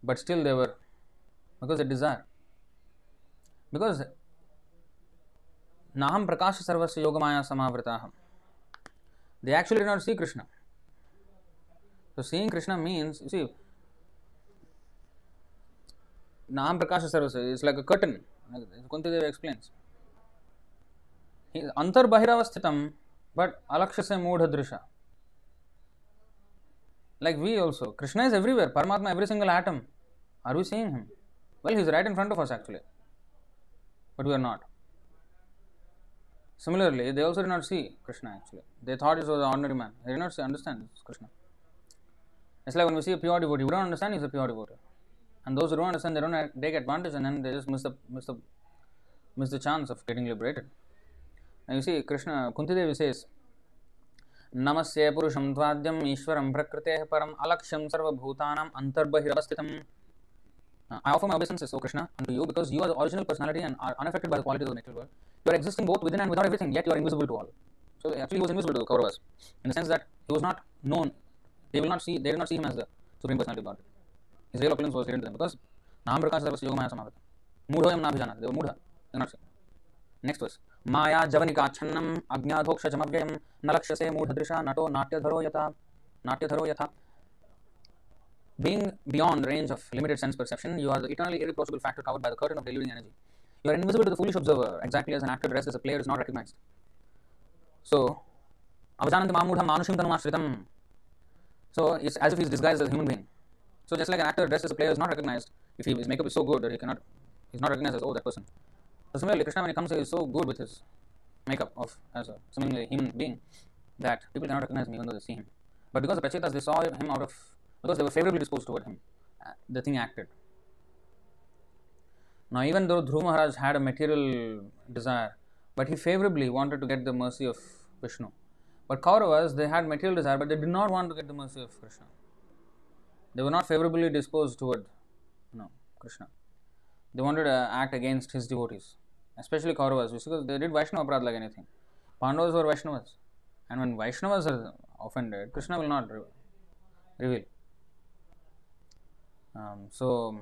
But still they were, because they desire. Because Naham Prakasha Sarvasya Yogamaya Samavritaham. They actually did not see Krishna. So seeing Krishna means, you see, Naham Prakasha Sarvasya is like a curtain. Kuntidev explains. अंतर्बहिरावस्थित but अलक्ष से मूढ़ दृश like we also Krishna is everywhere Paramatma every single atom are we seeing him well he's right in front of us actually but we are not similarly they also did not see Krishna actually they thought is ordinary man they not see understand Krishna it's like one we see pure devotee you don't understand is a pure devotee and those don't understand they don't take advantage and then they just miss the miss the miss the chance of getting liberated Now you see, Krishna, Kunti Devi says, नमस्ये पुरुषं त्वाद्यम् ईश्वरं प्रकृतेः परम् अलक्ष्यं सर्वभूतानाम् अन्तर्बहिरवस्थितम् I offer my obeisances, O Krishna, unto you because you are the original personality and are unaffected by the qualities of the natural world. You are existing both within and without everything, yet you are invisible to all. So actually, he was invisible to the Kauravas in the sense that he was not known. They will not see. They did not see him as the supreme personality of God. His real appearance was hidden to them because Nam Prakash Sarvasya Yogamaya Samavata. Mudhoyam Nabhijanat. They were Mudha. They not see. Next verse. माया जवनिकाच्छन्नम अज्ञाधोक्षजमव्ययम न लक्ष्यसे मूढ़दृशा नटो नाट्यधरो यथा नाट्यधरो यथा being beyond range of limited sense perception, you are the eternally irreproachable factor covered by the curtain of deluding energy. You are invisible to the foolish observer, exactly as an actor dressed as a player is not recognized. So, avajananti mamudha manushim tanumashritam. So, it's as if he's disguised as a human being. So, just like an actor dressed as a player is not recognized, if his makeup is so good that he cannot, he's not recognized as, oh, that person. So, similarly, Krishna, when he comes, is so good with his makeup of as a seemingly human being that people cannot recognize him even though they see him. But because the Prachetas, they saw him out of because they were favorably disposed toward him. Uh, the thing acted. Now, even though Dhruva Maharaj had a material desire, but he favorably wanted to get the mercy of Vishnu. But Kauravas, they had material desire, but they did not want to get the mercy of Krishna. They were not favorably disposed toward no, Krishna. They wanted to act against his devotees, especially Kauravas, because they did Vaishnava Prad like anything. Pandavas were Vaishnavas. And when Vaishnavas are offended, Krishna will not reveal. Um, so,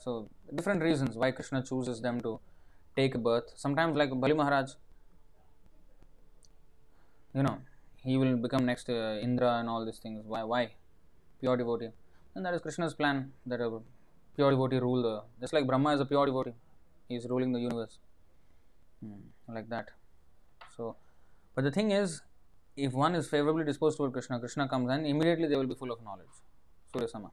so different reasons why Krishna chooses them to take birth. Sometimes, like Bali Maharaj, you know, he will become next uh, Indra and all these things. Why? Why? Pure devotee. And that is Krishna's plan that a pure devotee rule the. Just like Brahma is a pure devotee, is ruling the universe. Hmm, like that. So, but the thing is, if one is favorably disposed toward Krishna, Krishna comes and immediately they will be full of knowledge. Surya Sama.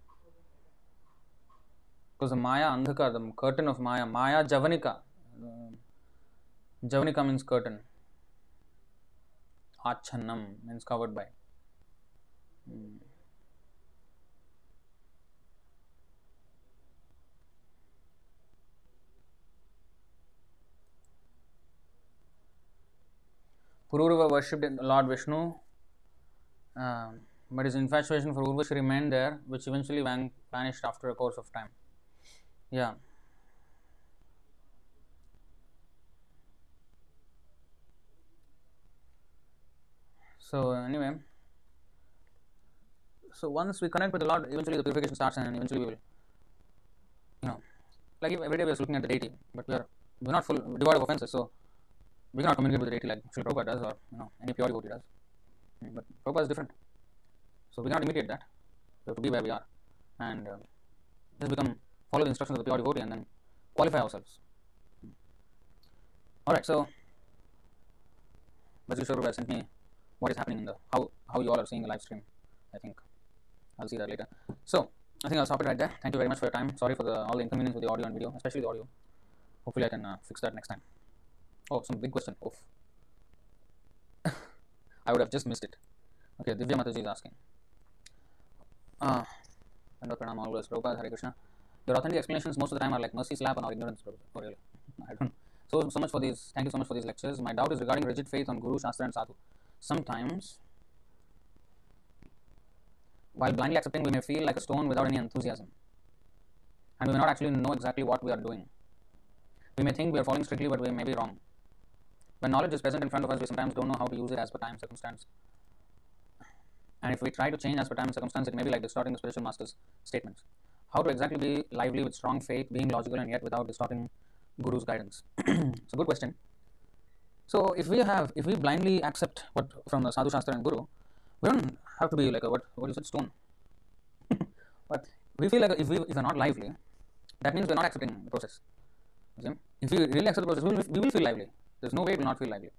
Because the Maya Andhaka, the curtain of Maya, Maya Javanika. Javanika means curtain. Achannam means covered by. Hmm. Pururava worshipped Lord Vishnu, uh, but his infatuation for Urvashi remained there, which eventually van- vanished after a course of time. Yeah. So anyway, so once we connect with the Lord, eventually the purification starts, and eventually we will, you know, like every day we are looking at the deity, but we are we're not full devoid of offenses, so we cannot communicate with the deity like Sri Prabhupada does, or you know any pure devotee does. But Prabhupada is different, so we cannot imitate that. We have to be where we are, and uh, just become follow the instructions of the pure devotee and then qualify ourselves. Alright, so Vajreshwar has sent me what is happening in the how how you all are seeing the live stream. I think I'll see that later. So I think I'll stop it right there. Thank you very much for your time. Sorry for the all the inconvenience with the audio and video, especially the audio. Hopefully I can uh, fix that next time. Oh, some big question. Oof. I would have just missed it. Okay, Divya Mataji is asking. Ah, Prabhupada Krishna. Your authentic explanations most of the time are like mercy slap on our ignorance. For oh, real. I don't. So so much for these. Thank you so much for these lectures. My doubt is regarding rigid faith on Guru, Shastra, and Sadhu. Sometimes, while blindly accepting, we may feel like a stone without any enthusiasm, and we may not actually know exactly what we are doing. We may think we are following strictly, but we may be wrong. When knowledge is present in front of us, we sometimes don't know how to use it as per time circumstance. And if we try to change as per time circumstance, it may be like distorting the spiritual master's statements how to exactly be lively with strong faith, being logical and yet without distorting Guru's guidance? a good question. So if we have, if we blindly accept what from the Sadhu Shastra and Guru, we don't have to be like a what what is it stone. but we feel like if we if we're not lively, that means we're not accepting the process. If we really accept the process, we will, we will feel lively. There's no way it will not feel lively.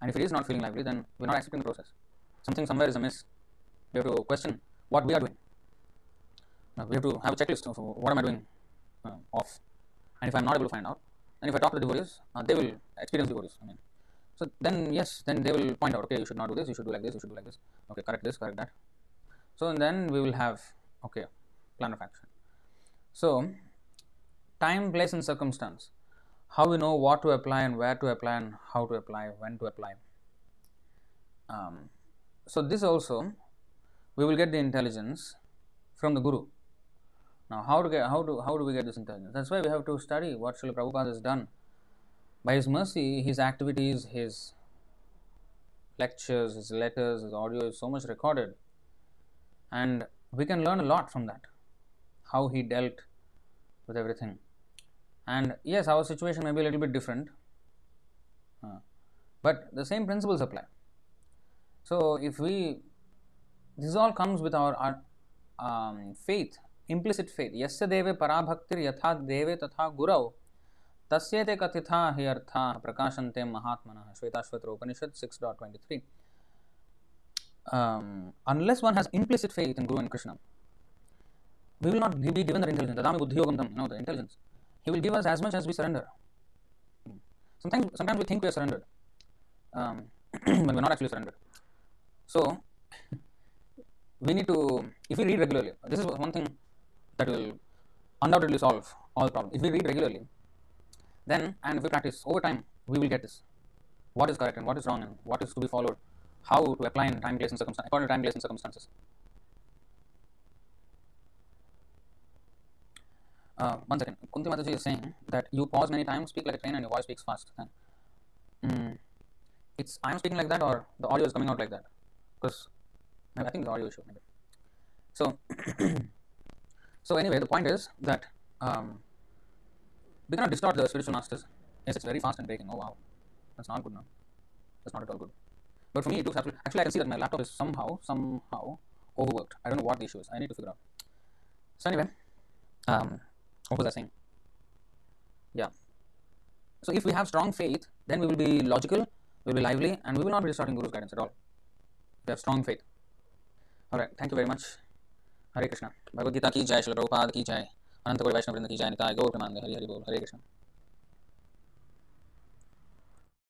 And if it is not feeling lively, then we're not accepting the process. Something somewhere is amiss. we have to question what we are doing. We have to have a checklist of what am I doing uh, off. And if I'm not able to find out, and if I talk to the devotees, uh, they will experience the devotees. I mean, so then yes, then they will point out, okay, you should not do this, you should do like this, you should do like this. Okay, correct this, correct that. So then we will have okay plan of action. So time, place, and circumstance. How we know what to apply and where to apply and how to apply, when to apply. Um, so this also we will get the intelligence from the guru. Now, how to get how do how do we get this intelligence? That's why we have to study what Srila Prabhupada has done. By his mercy, his activities, his lectures, his letters, his audio is so much recorded, and we can learn a lot from that. How he dealt with everything, and yes, our situation may be a little bit different, uh, but the same principles apply. So, if we this all comes with our, our um, faith implicit faith यस्य देवे पराभक्तिर यथा देवे तथा गुरौ तस्येते कथिता हि अर्था प्रकाशन्ते महात्मनः श्वेताश्वत्र उपनिषद 6.23 um, unless one has implicit faith in Guru and Krishna we will not be given the intelligence dadami buddhiyogam tam you know the intelligence he will give us as much as we surrender sometimes sometimes we think we are surrendered um, we're not actually surrendered so we need to if we read regularly this is one thing that will undoubtedly solve all problems. If we read regularly, then and if we practice over time, we will get this. What is correct and what is wrong and what is to be followed, how to apply in time, place, and circumstances, according to time, place, and circumstances. Uh, one second. Kunti Mataji is saying that you pause many times, speak like a train, and your voice speaks fast. Mm, it's I am speaking like that, or the audio is coming out like that. Because I think the audio issue. Maybe. So. So anyway, the point is that um, we cannot distort the spiritual masters. Yes, it's very fast and breaking. Oh wow, that's not good now. That's not at all good. But for me, it looks absolutely. Actually, I can see that my laptop is somehow, somehow overworked. I don't know what the issue is. I need to figure out. So anyway, um, what was I saying? Yeah. So if we have strong faith, then we will be logical, we will be lively, and we will not be distorting Guru's guidance at all. We have strong faith. All right. Thank you very much. Hare Krishna. Bhagavad Gita ki jai, Srila Prabhupada ki jai, Ananta Gauri Vaishnava ki jai, Nitai Gaur Hari Hare Hare Bol, Hare Krishna.